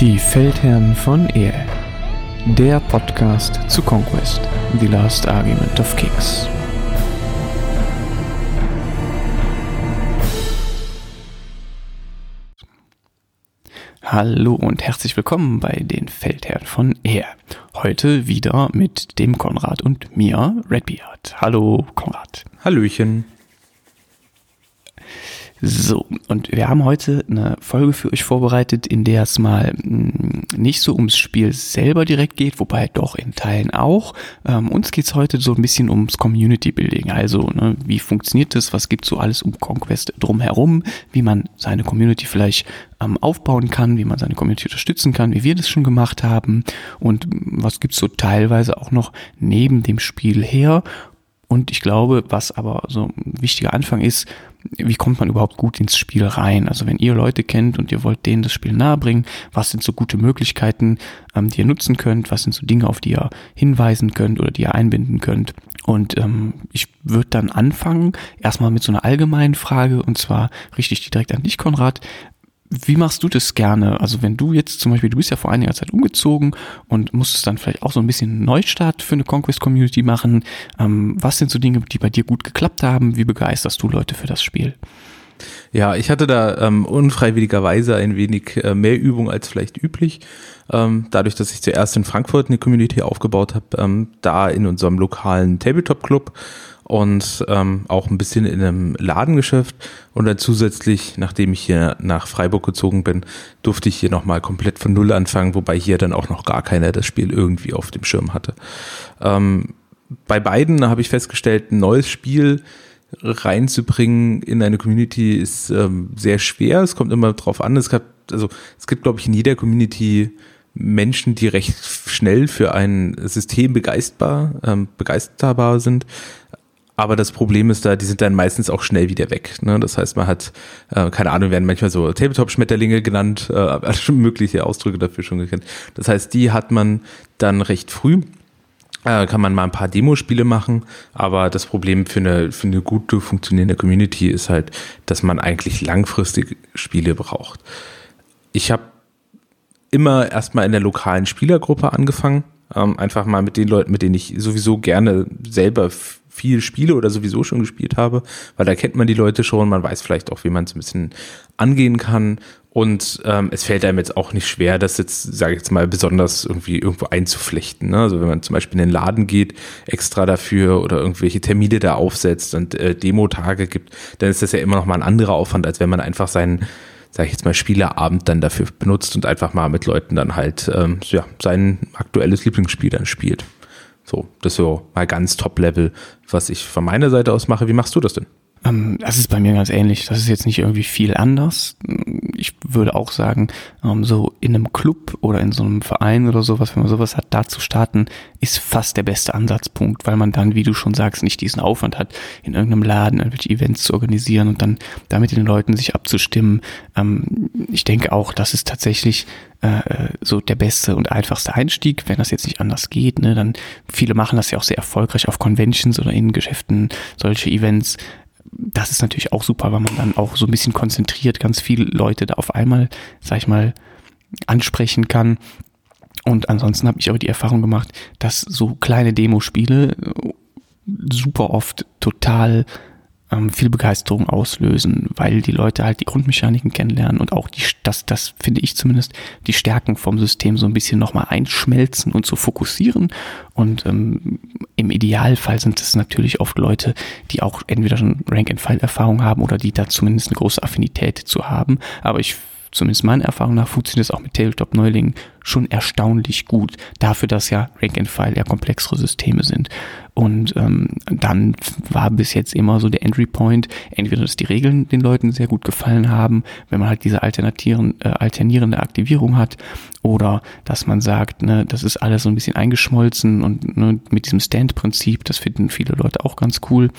Die Feldherren von Ehe. Der Podcast zu Conquest, The Last Argument of Kings. Hallo und herzlich willkommen bei den Feldherren von Ehe. Heute wieder mit dem Konrad und mir, Redbeard. Hallo, Konrad. Hallöchen. So, und wir haben heute eine Folge für euch vorbereitet, in der es mal hm, nicht so ums Spiel selber direkt geht, wobei doch in Teilen auch. Ähm, uns geht's heute so ein bisschen ums Community Building. Also, ne, wie funktioniert das? Was gibt's so alles um Conquest drumherum? Wie man seine Community vielleicht ähm, aufbauen kann, wie man seine Community unterstützen kann, wie wir das schon gemacht haben und was gibt's so teilweise auch noch neben dem Spiel her. Und ich glaube, was aber so ein wichtiger Anfang ist, wie kommt man überhaupt gut ins Spiel rein? Also wenn ihr Leute kennt und ihr wollt denen das Spiel nahebringen, was sind so gute Möglichkeiten, ähm, die ihr nutzen könnt? Was sind so Dinge, auf die ihr hinweisen könnt oder die ihr einbinden könnt? Und ähm, ich würde dann anfangen, erstmal mit so einer allgemeinen Frage, und zwar richte ich die direkt an dich, Konrad. Wie machst du das gerne? Also wenn du jetzt zum Beispiel, du bist ja vor einiger Zeit umgezogen und musstest dann vielleicht auch so ein bisschen Neustart für eine Conquest-Community machen. Ähm, was sind so Dinge, die bei dir gut geklappt haben? Wie begeisterst du Leute für das Spiel? Ja, ich hatte da ähm, unfreiwilligerweise ein wenig äh, mehr Übung als vielleicht üblich. Ähm, dadurch, dass ich zuerst in Frankfurt eine Community aufgebaut habe, ähm, da in unserem lokalen Tabletop-Club und ähm, auch ein bisschen in einem Ladengeschäft und dann zusätzlich, nachdem ich hier nach Freiburg gezogen bin, durfte ich hier nochmal komplett von Null anfangen, wobei hier dann auch noch gar keiner das Spiel irgendwie auf dem Schirm hatte. Ähm, bei beiden habe ich festgestellt, ein neues Spiel reinzubringen in eine Community ist ähm, sehr schwer. Es kommt immer drauf an. Es, gab, also, es gibt, glaube ich, in jeder Community Menschen, die recht schnell für ein System begeisterbar, ähm, begeisterbar sind. Aber das Problem ist da, die sind dann meistens auch schnell wieder weg. Ne? Das heißt, man hat, äh, keine Ahnung, werden manchmal so Tabletop-Schmetterlinge genannt, äh, schon mögliche Ausdrücke dafür schon gekannt. Das heißt, die hat man dann recht früh. Äh, kann man mal ein paar Demospiele machen, aber das Problem für eine, für eine gute funktionierende Community ist halt, dass man eigentlich langfristig Spiele braucht. Ich habe immer erstmal in der lokalen Spielergruppe angefangen, ähm, einfach mal mit den Leuten, mit denen ich sowieso gerne selber viel spiele oder sowieso schon gespielt habe, weil da kennt man die Leute schon, man weiß vielleicht auch, wie man es ein bisschen angehen kann und ähm, es fällt einem jetzt auch nicht schwer, das jetzt, sage ich jetzt mal, besonders irgendwie irgendwo einzuflechten. Ne? Also wenn man zum Beispiel in den Laden geht, extra dafür oder irgendwelche Termine da aufsetzt und äh, Demo-Tage gibt, dann ist das ja immer noch mal ein anderer Aufwand, als wenn man einfach seinen sage ich jetzt mal, Spieleabend dann dafür benutzt und einfach mal mit Leuten dann halt ähm, ja, sein aktuelles Lieblingsspiel dann spielt. So, das ist so mal ganz Top-Level, was ich von meiner Seite aus mache. Wie machst du das denn? Ähm, das ist bei mir ganz ähnlich. Das ist jetzt nicht irgendwie viel anders. Ich würde auch sagen, ähm, so in einem Club oder in so einem Verein oder sowas, wenn man sowas hat, da zu starten, ist fast der beste Ansatzpunkt, weil man dann, wie du schon sagst, nicht diesen Aufwand hat, in irgendeinem Laden irgendwelche Events zu organisieren und dann damit den Leuten sich abzustimmen. Ähm, ich denke auch, das ist tatsächlich äh, so der beste und einfachste Einstieg, wenn das jetzt nicht anders geht. Ne, dann viele machen das ja auch sehr erfolgreich auf Conventions oder in Geschäften, solche Events das ist natürlich auch super, weil man dann auch so ein bisschen konzentriert ganz viele Leute da auf einmal, sag ich mal, ansprechen kann. Und ansonsten habe ich aber die Erfahrung gemacht, dass so kleine Demospiele super oft total ähm, viel Begeisterung auslösen, weil die Leute halt die Grundmechaniken kennenlernen und auch die, das, das finde ich zumindest, die Stärken vom System so ein bisschen nochmal einschmelzen und zu so fokussieren. Und ähm, im Idealfall sind es natürlich oft Leute, die auch entweder schon Rank-and-File-Erfahrung haben oder die da zumindest eine große Affinität zu haben. Aber ich zumindest meiner Erfahrung nach, funktioniert es auch mit Tabletop-Neulingen schon erstaunlich gut. Dafür, dass ja Rank and File ja komplexere Systeme sind. Und ähm, dann war bis jetzt immer so der Entry Point, entweder dass die Regeln den Leuten sehr gut gefallen haben, wenn man halt diese alternatieren, äh, alternierende Aktivierung hat, oder dass man sagt, ne, das ist alles so ein bisschen eingeschmolzen und ne, mit diesem Stand-Prinzip, das finden viele Leute auch ganz cool.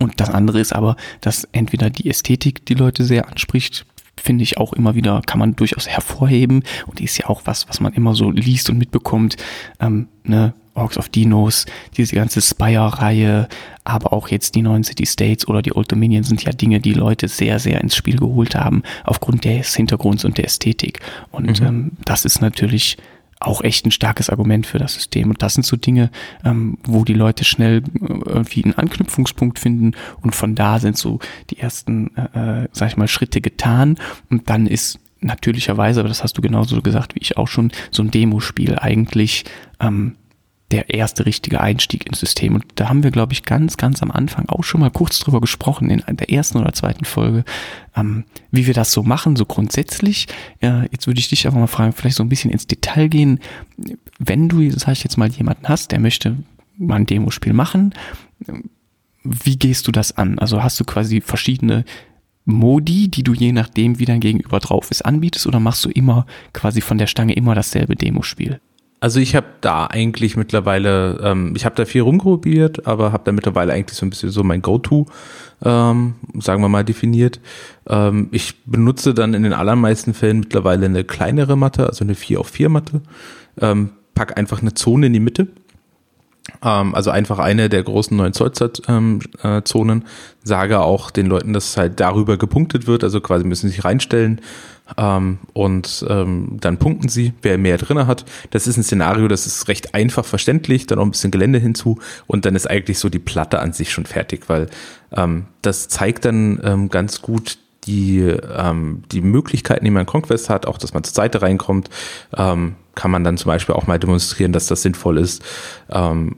Und das andere ist aber, dass entweder die Ästhetik die Leute sehr anspricht, finde ich auch immer wieder, kann man durchaus hervorheben und die ist ja auch was, was man immer so liest und mitbekommt, ähm, ne, Orcs of Dinos, diese ganze Spire-Reihe, aber auch jetzt die neuen City States oder die Old Dominion sind ja Dinge, die Leute sehr, sehr ins Spiel geholt haben, aufgrund des Hintergrunds und der Ästhetik. Und mhm. ähm, das ist natürlich auch echt ein starkes Argument für das System. Und das sind so Dinge, ähm, wo die Leute schnell äh, irgendwie einen Anknüpfungspunkt finden und von da sind so die ersten, äh, äh, sag ich mal, Schritte getan und dann ist natürlicherweise, aber das hast du genauso gesagt wie ich auch schon, so ein Demospiel eigentlich ähm, der erste richtige Einstieg ins System. Und da haben wir, glaube ich, ganz, ganz am Anfang auch schon mal kurz drüber gesprochen, in der ersten oder zweiten Folge, ähm, wie wir das so machen, so grundsätzlich. Äh, jetzt würde ich dich einfach mal fragen, vielleicht so ein bisschen ins Detail gehen. Wenn du, sag ich jetzt mal, jemanden hast, der möchte mal ein Demospiel machen, wie gehst du das an? Also hast du quasi verschiedene Modi, die du je nachdem, wie dein Gegenüber drauf ist, anbietest oder machst du immer quasi von der Stange immer dasselbe Demospiel? Also ich habe da eigentlich mittlerweile, ähm, ich habe da viel rumprobiert, aber habe da mittlerweile eigentlich so ein bisschen so mein Go-To, ähm, sagen wir mal, definiert. Ähm, ich benutze dann in den allermeisten Fällen mittlerweile eine kleinere Matte, also eine 4 auf 4 Matte, ähm, pack einfach eine Zone in die Mitte. Ähm, also einfach eine der großen 9 Zoll ähm, äh, Zonen, sage auch den Leuten, dass halt darüber gepunktet wird, also quasi müssen sie sich reinstellen ähm, und ähm, dann punkten sie, wer mehr drinne hat. Das ist ein Szenario, das ist recht einfach verständlich, dann auch ein bisschen Gelände hinzu und dann ist eigentlich so die Platte an sich schon fertig, weil ähm, das zeigt dann ähm, ganz gut die, ähm, die Möglichkeiten, die man in Conquest hat, auch dass man zur Seite reinkommt, ähm, kann man dann zum Beispiel auch mal demonstrieren, dass das sinnvoll ist. Ähm,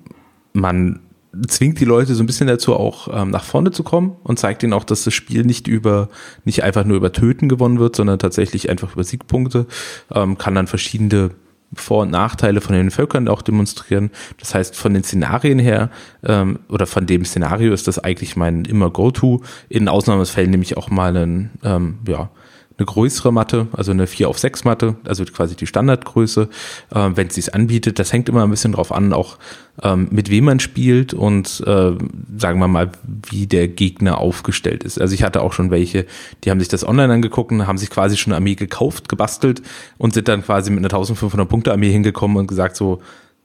man zwingt die Leute so ein bisschen dazu, auch ähm, nach vorne zu kommen und zeigt ihnen auch, dass das Spiel nicht über, nicht einfach nur über Töten gewonnen wird, sondern tatsächlich einfach über Siegpunkte. Ähm, kann dann verschiedene vor- und Nachteile von den Völkern auch demonstrieren. Das heißt, von den Szenarien her ähm, oder von dem Szenario ist das eigentlich mein immer Go-To. In Ausnahmefällen nehme ich auch mal einen, ähm, ja, eine größere Matte, also eine 4 auf 6 Matte, also quasi die Standardgröße, äh, wenn es sich anbietet. Das hängt immer ein bisschen drauf an, auch ähm, mit wem man spielt und äh, sagen wir mal, wie der Gegner aufgestellt ist. Also ich hatte auch schon welche, die haben sich das online angeguckt haben sich quasi schon eine Armee gekauft, gebastelt und sind dann quasi mit einer 1500 Punkte Armee hingekommen und gesagt so,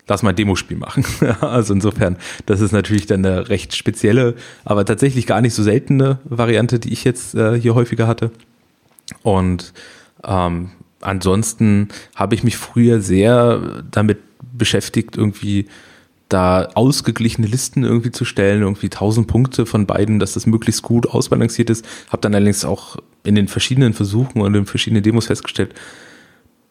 lass mal ein Demospiel machen. also insofern, das ist natürlich dann eine recht spezielle, aber tatsächlich gar nicht so seltene Variante, die ich jetzt äh, hier häufiger hatte. Und ähm, ansonsten habe ich mich früher sehr damit beschäftigt, irgendwie da ausgeglichene Listen irgendwie zu stellen, irgendwie 1000 Punkte von beiden, dass das möglichst gut ausbalanciert ist. Habe dann allerdings auch in den verschiedenen Versuchen und in den verschiedenen Demos festgestellt,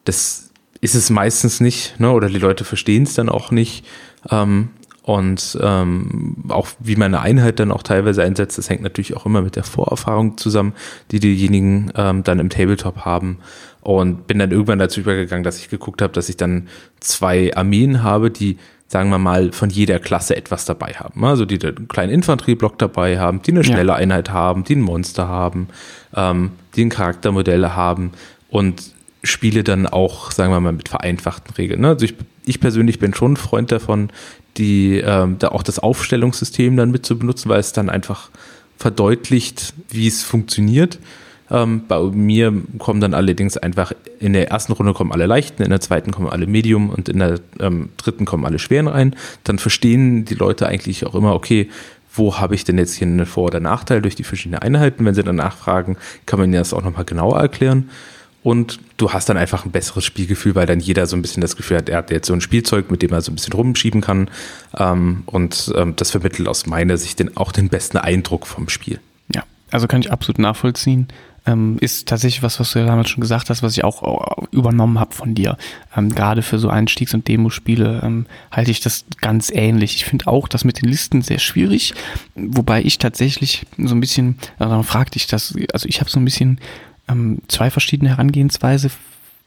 das ist es meistens nicht, ne? oder die Leute verstehen es dann auch nicht. Ähm, und ähm, auch wie man eine Einheit dann auch teilweise einsetzt, das hängt natürlich auch immer mit der Vorerfahrung zusammen, die diejenigen ähm, dann im Tabletop haben. Und bin dann irgendwann dazu übergegangen, dass ich geguckt habe, dass ich dann zwei Armeen habe, die sagen wir mal, von jeder Klasse etwas dabei haben. Also die einen kleinen Infanterieblock dabei haben, die eine schnelle ja. Einheit haben, die ein Monster haben, ähm, die ein Charaktermodelle haben und spiele dann auch, sagen wir mal, mit vereinfachten Regeln. Ne? Also ich, ich persönlich bin schon ein Freund davon, die ähm, da auch das Aufstellungssystem dann mit zu benutzen, weil es dann einfach verdeutlicht, wie es funktioniert. Ähm, bei mir kommen dann allerdings einfach in der ersten Runde kommen alle leichten, in der zweiten kommen alle Medium und in der ähm, dritten kommen alle schweren rein. Dann verstehen die Leute eigentlich auch immer, okay, wo habe ich denn jetzt hier einen Vor- oder Nachteil durch die verschiedenen Einheiten? Wenn sie dann nachfragen, kann man das auch nochmal genauer erklären und du hast dann einfach ein besseres Spielgefühl, weil dann jeder so ein bisschen das Gefühl hat, er hat jetzt so ein Spielzeug, mit dem er so ein bisschen rumschieben kann. Ähm, und ähm, das vermittelt aus meiner Sicht den, auch den besten Eindruck vom Spiel. Ja, also kann ich absolut nachvollziehen. Ähm, ist tatsächlich was, was du ja damals schon gesagt hast, was ich auch, übernommen habe von dir. Gerade für so Einstiegs- und Demospiele halte ich das ganz ähnlich. Ich finde auch das mit den Listen sehr schwierig, wobei ich tatsächlich so ein bisschen, äh, dann fragte ich das, also ich habe so ein bisschen ähm, zwei verschiedene Herangehensweise,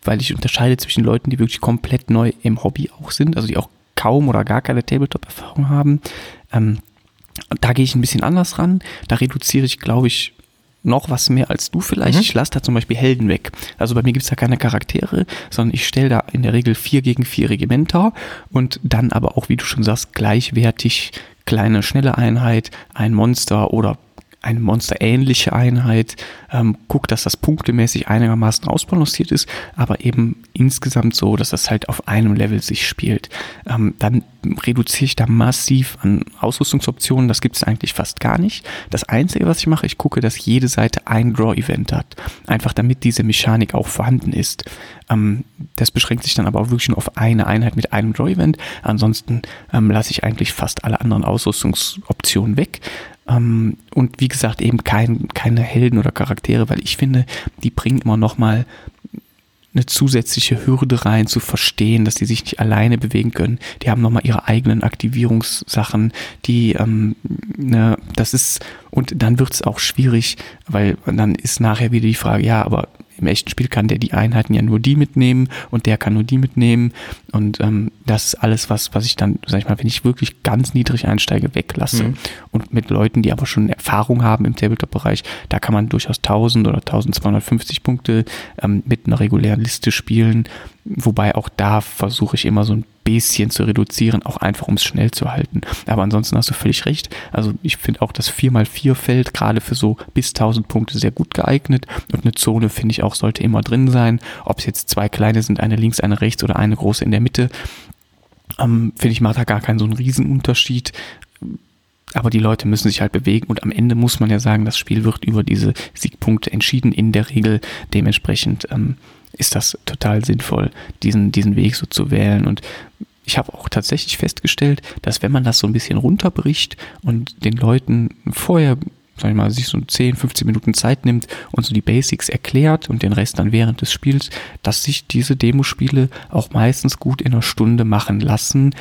weil ich unterscheide zwischen Leuten, die wirklich komplett neu im Hobby auch sind, also die auch kaum oder gar keine Tabletop-Erfahrung haben. Ähm, da gehe ich ein bisschen anders ran. Da reduziere ich, glaube ich, noch was mehr als du vielleicht. Mhm. Ich lasse da zum Beispiel Helden weg. Also bei mir gibt es da keine Charaktere, sondern ich stelle da in der Regel vier gegen vier Regimenter und dann aber auch, wie du schon sagst, gleichwertig kleine, schnelle Einheit, ein Monster oder eine monsterähnliche Einheit, ähm, guckt, dass das punktemäßig einigermaßen ausbalanciert ist, aber eben insgesamt so, dass das halt auf einem Level sich spielt. Ähm, dann reduziere ich da massiv an Ausrüstungsoptionen, das gibt es eigentlich fast gar nicht. Das Einzige, was ich mache, ich gucke, dass jede Seite ein Draw-Event hat, einfach damit diese Mechanik auch vorhanden ist. Ähm, das beschränkt sich dann aber auch wirklich nur auf eine Einheit mit einem Draw-Event, ansonsten ähm, lasse ich eigentlich fast alle anderen Ausrüstungsoptionen weg. Ähm, und wie gesagt, eben kein, keine Helden oder Charaktere, weil ich finde, die bringen immer nochmal eine zusätzliche Hürde rein, zu verstehen, dass die sich nicht alleine bewegen können. Die haben nochmal ihre eigenen Aktivierungssachen, die, ähm, ne, das ist, und dann wird es auch schwierig, weil dann ist nachher wieder die Frage, ja, aber im echten Spiel kann der die Einheiten ja nur die mitnehmen und der kann nur die mitnehmen. Und ähm, das ist alles, was, was ich dann, sag ich mal, wenn ich wirklich ganz niedrig einsteige, weglasse. Mhm. Und mit Leuten, die aber schon Erfahrung haben im Tabletop-Bereich, da kann man durchaus 1000 oder 1250 Punkte ähm, mit einer regulären Liste spielen. Wobei auch da versuche ich immer so ein bisschen zu reduzieren, auch einfach um es schnell zu halten. Aber ansonsten hast du völlig recht. Also ich finde auch das 4x4-Feld gerade für so bis 1000 Punkte sehr gut geeignet. Und eine Zone finde ich auch sollte immer drin sein. Ob es jetzt zwei kleine sind, eine links, eine rechts oder eine große in der Mitte. Ähm, finde ich macht da gar keinen so einen Riesenunterschied. Aber die Leute müssen sich halt bewegen und am Ende muss man ja sagen, das Spiel wird über diese Siegpunkte entschieden in der Regel. Dementsprechend ähm, ist das total sinnvoll, diesen, diesen Weg so zu wählen. Und ich habe auch tatsächlich festgestellt, dass wenn man das so ein bisschen runterbricht und den Leuten vorher, sag ich mal, sich so 10, 15 Minuten Zeit nimmt und so die Basics erklärt und den Rest dann während des Spiels, dass sich diese Demospiele auch meistens gut in einer Stunde machen lassen,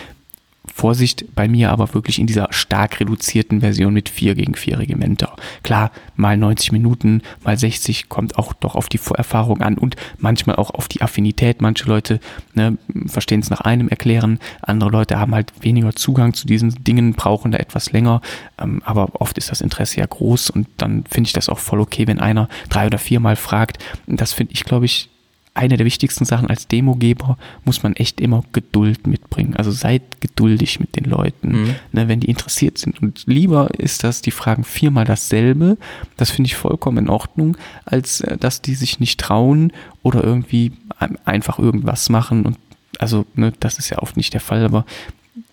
Vorsicht bei mir aber wirklich in dieser stark reduzierten Version mit 4 gegen 4 Regimenter. Klar, mal 90 Minuten, mal 60 kommt auch doch auf die Vorerfahrung an und manchmal auch auf die Affinität. Manche Leute ne, verstehen es nach einem erklären, andere Leute haben halt weniger Zugang zu diesen Dingen, brauchen da etwas länger, ähm, aber oft ist das Interesse ja groß und dann finde ich das auch voll okay, wenn einer drei oder viermal fragt. Das finde ich, glaube ich, eine der wichtigsten Sachen als Demogeber muss man echt immer Geduld mitbringen. Also seid geduldig mit den Leuten, mhm. ne, wenn die interessiert sind. Und lieber ist das, die fragen viermal dasselbe, das finde ich vollkommen in Ordnung, als äh, dass die sich nicht trauen oder irgendwie einfach irgendwas machen. Und also, ne, das ist ja oft nicht der Fall, aber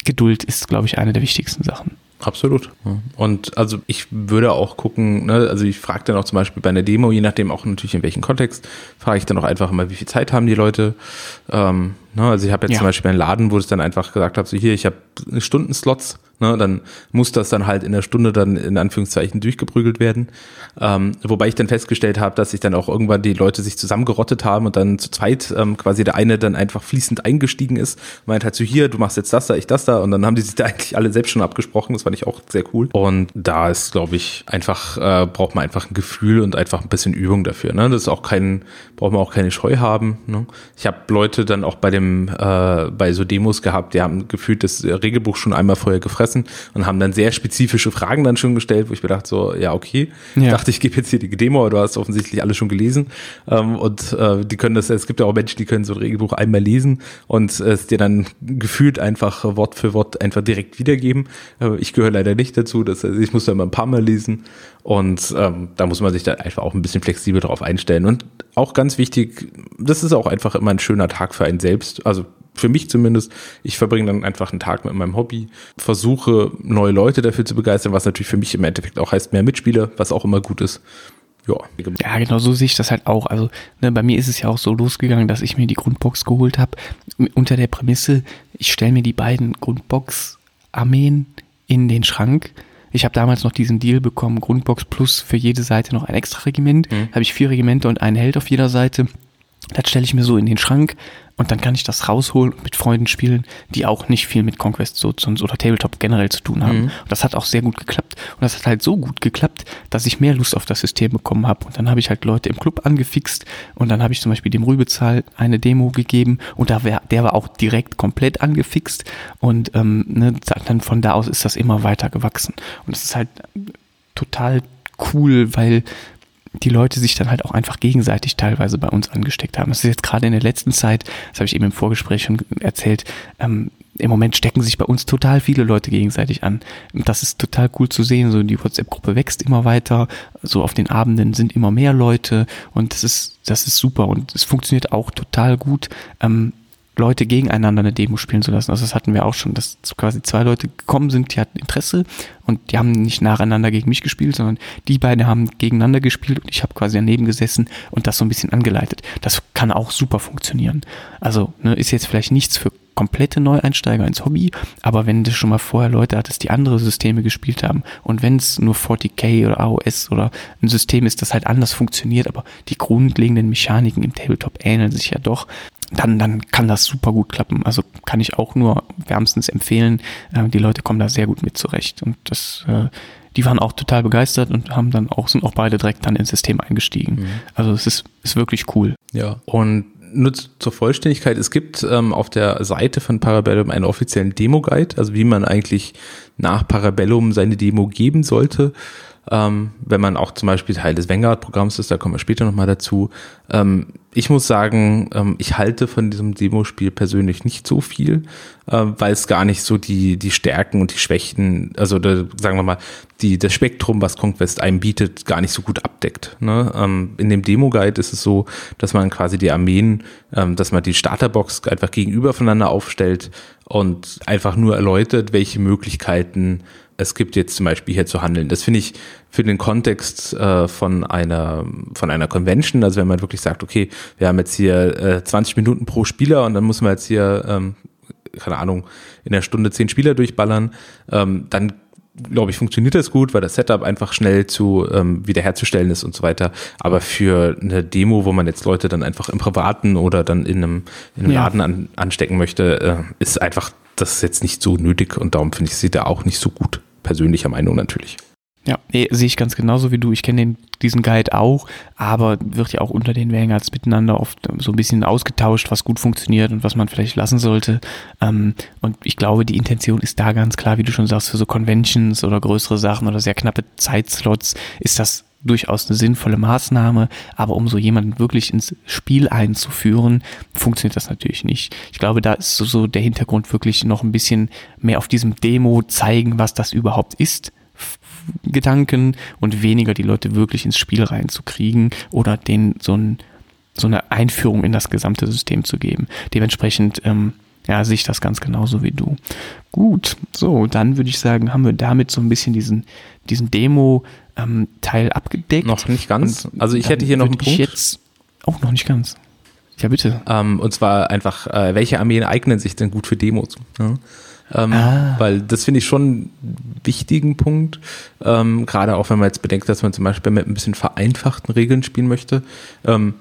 Geduld ist, glaube ich, eine der wichtigsten Sachen. Absolut. Und also ich würde auch gucken, ne, also ich frage dann auch zum Beispiel bei einer Demo, je nachdem auch natürlich in welchem Kontext, frage ich dann auch einfach mal, wie viel Zeit haben die Leute. Ähm, ne, also ich habe jetzt ja. zum Beispiel einen Laden, wo ich dann einfach gesagt habe, so hier, ich habe Stundenslots, Ne, dann muss das dann halt in der Stunde dann in Anführungszeichen durchgeprügelt werden. Ähm, wobei ich dann festgestellt habe, dass sich dann auch irgendwann die Leute sich zusammengerottet haben und dann zu zweit ähm, quasi der eine dann einfach fließend eingestiegen ist, meint halt so hier, du machst jetzt das da, ich das da und dann haben die sich da eigentlich alle selbst schon abgesprochen. Das fand ich auch sehr cool. Und da ist, glaube ich, einfach, äh, braucht man einfach ein Gefühl und einfach ein bisschen Übung dafür. Ne? Das ist auch kein, braucht man auch keine Scheu haben. Ne? Ich habe Leute dann auch bei dem, äh, bei so Demos gehabt, die haben gefühlt das Regelbuch schon einmal vorher gefressen gefressen und haben dann sehr spezifische Fragen dann schon gestellt, wo ich mir dachte so, ja, okay. Ja. Ich dachte, ich gebe jetzt hier die Demo, aber du hast offensichtlich alles schon gelesen. Ähm, und äh, die können das, es gibt ja auch Menschen, die können so ein Regelbuch einmal lesen und es dir dann gefühlt einfach Wort für Wort einfach direkt wiedergeben. Äh, ich gehöre leider nicht dazu, das heißt, ich muss da immer ein paar Mal lesen. Und ähm, da muss man sich dann einfach auch ein bisschen flexibel drauf einstellen. Und auch ganz wichtig, das ist auch einfach immer ein schöner Tag für einen selbst. Also für mich zumindest, ich verbringe dann einfach einen Tag mit meinem Hobby, versuche neue Leute dafür zu begeistern, was natürlich für mich im Endeffekt auch heißt mehr Mitspieler, was auch immer gut ist. Ja. ja, genau so sehe ich das halt auch. Also ne, bei mir ist es ja auch so losgegangen, dass ich mir die Grundbox geholt habe unter der Prämisse, ich stelle mir die beiden Grundbox-Armeen in den Schrank. Ich habe damals noch diesen Deal bekommen, Grundbox plus für jede Seite noch ein extra Regiment. Mhm. Habe ich vier Regimente und einen Held auf jeder Seite. Das stelle ich mir so in den Schrank und dann kann ich das rausholen und mit Freunden spielen, die auch nicht viel mit Conquest so, oder Tabletop generell zu tun haben. Mhm. Und das hat auch sehr gut geklappt. Und das hat halt so gut geklappt, dass ich mehr Lust auf das System bekommen habe. Und dann habe ich halt Leute im Club angefixt und dann habe ich zum Beispiel dem Rübezahl eine Demo gegeben und da wär, der war auch direkt komplett angefixt. Und ähm, ne, dann von da aus ist das immer weiter gewachsen. Und es ist halt total cool, weil die Leute sich dann halt auch einfach gegenseitig teilweise bei uns angesteckt haben. Das ist jetzt gerade in der letzten Zeit, das habe ich eben im Vorgespräch schon erzählt, ähm, im Moment stecken sich bei uns total viele Leute gegenseitig an. Das ist total cool zu sehen. So die WhatsApp-Gruppe wächst immer weiter. So auf den Abenden sind immer mehr Leute und das ist, das ist super und es funktioniert auch total gut. Ähm, Leute gegeneinander eine Demo spielen zu lassen. Also das hatten wir auch schon, dass quasi zwei Leute gekommen sind, die hatten Interesse und die haben nicht nacheinander gegen mich gespielt, sondern die beiden haben gegeneinander gespielt und ich habe quasi daneben gesessen und das so ein bisschen angeleitet. Das kann auch super funktionieren. Also ne, ist jetzt vielleicht nichts für komplette Neueinsteiger ins Hobby, aber wenn du schon mal vorher Leute hattest, die andere Systeme gespielt haben und wenn es nur 40k oder AOS oder ein System ist, das halt anders funktioniert, aber die grundlegenden Mechaniken im Tabletop ähneln sich ja doch, dann, dann kann das super gut klappen. Also kann ich auch nur wärmstens empfehlen. Äh, die Leute kommen da sehr gut mit zurecht und das äh, die waren auch total begeistert und haben dann auch, sind auch beide direkt dann ins System eingestiegen. Mhm. Also es ist, ist wirklich cool. Ja. Und nur zur Vollständigkeit, es gibt ähm, auf der Seite von Parabellum einen offiziellen Demo-Guide, also wie man eigentlich nach Parabellum seine Demo geben sollte ähm, wenn man auch zum Beispiel Teil des Vanguard-Programms ist, da kommen wir später nochmal dazu. Ähm, ich muss sagen, ähm, ich halte von diesem Demospiel persönlich nicht so viel, äh, weil es gar nicht so die, die Stärken und die Schwächen, also da, sagen wir mal, die, das Spektrum, was Conquest einem bietet, gar nicht so gut abdeckt. Ne? Ähm, in dem Demo-Guide ist es so, dass man quasi die Armeen, ähm, dass man die Starterbox einfach gegenüber voneinander aufstellt und einfach nur erläutert, welche Möglichkeiten es gibt jetzt zum Beispiel hier zu handeln. Das finde ich für den Kontext äh, von einer von einer Convention, also wenn man wirklich sagt, okay, wir haben jetzt hier äh, 20 Minuten pro Spieler und dann muss man jetzt hier, ähm, keine Ahnung, in der Stunde zehn Spieler durchballern, ähm, dann glaube ich, funktioniert das gut, weil das Setup einfach schnell zu ähm, wiederherzustellen ist und so weiter. Aber für eine Demo, wo man jetzt Leute dann einfach im Privaten oder dann in einem, in einem ja. Laden an, anstecken möchte, äh, ist einfach das jetzt nicht so nötig und darum finde ich, sieht er auch nicht so gut persönlicher Meinung natürlich. Ja, nee, sehe ich ganz genauso wie du. Ich kenne diesen Guide auch, aber wird ja auch unter den Vanguards miteinander oft so ein bisschen ausgetauscht, was gut funktioniert und was man vielleicht lassen sollte. Ähm, und ich glaube, die Intention ist da ganz klar, wie du schon sagst, für so Conventions oder größere Sachen oder sehr knappe Zeitslots ist das durchaus eine sinnvolle Maßnahme, aber um so jemanden wirklich ins Spiel einzuführen, funktioniert das natürlich nicht. Ich glaube, da ist so, so der Hintergrund wirklich noch ein bisschen mehr auf diesem Demo zeigen, was das überhaupt ist. Gedanken und weniger die Leute wirklich ins Spiel reinzukriegen oder denen so, ein, so eine Einführung in das gesamte System zu geben. Dementsprechend ähm, ja, sehe ich das ganz genauso wie du. Gut, so, dann würde ich sagen, haben wir damit so ein bisschen diesen, diesen Demo-Teil ähm, abgedeckt. Noch nicht ganz. Und also ich hätte hier noch einen Punkt. Jetzt auch noch nicht ganz. Ja, bitte. Ähm, und zwar einfach, äh, welche Armeen eignen sich denn gut für Demos? Ja? Ähm, ah. Weil das finde ich schon einen wichtigen Punkt. Ähm, Gerade auch wenn man jetzt bedenkt, dass man zum Beispiel mit ein bisschen vereinfachten Regeln spielen möchte. Ähm,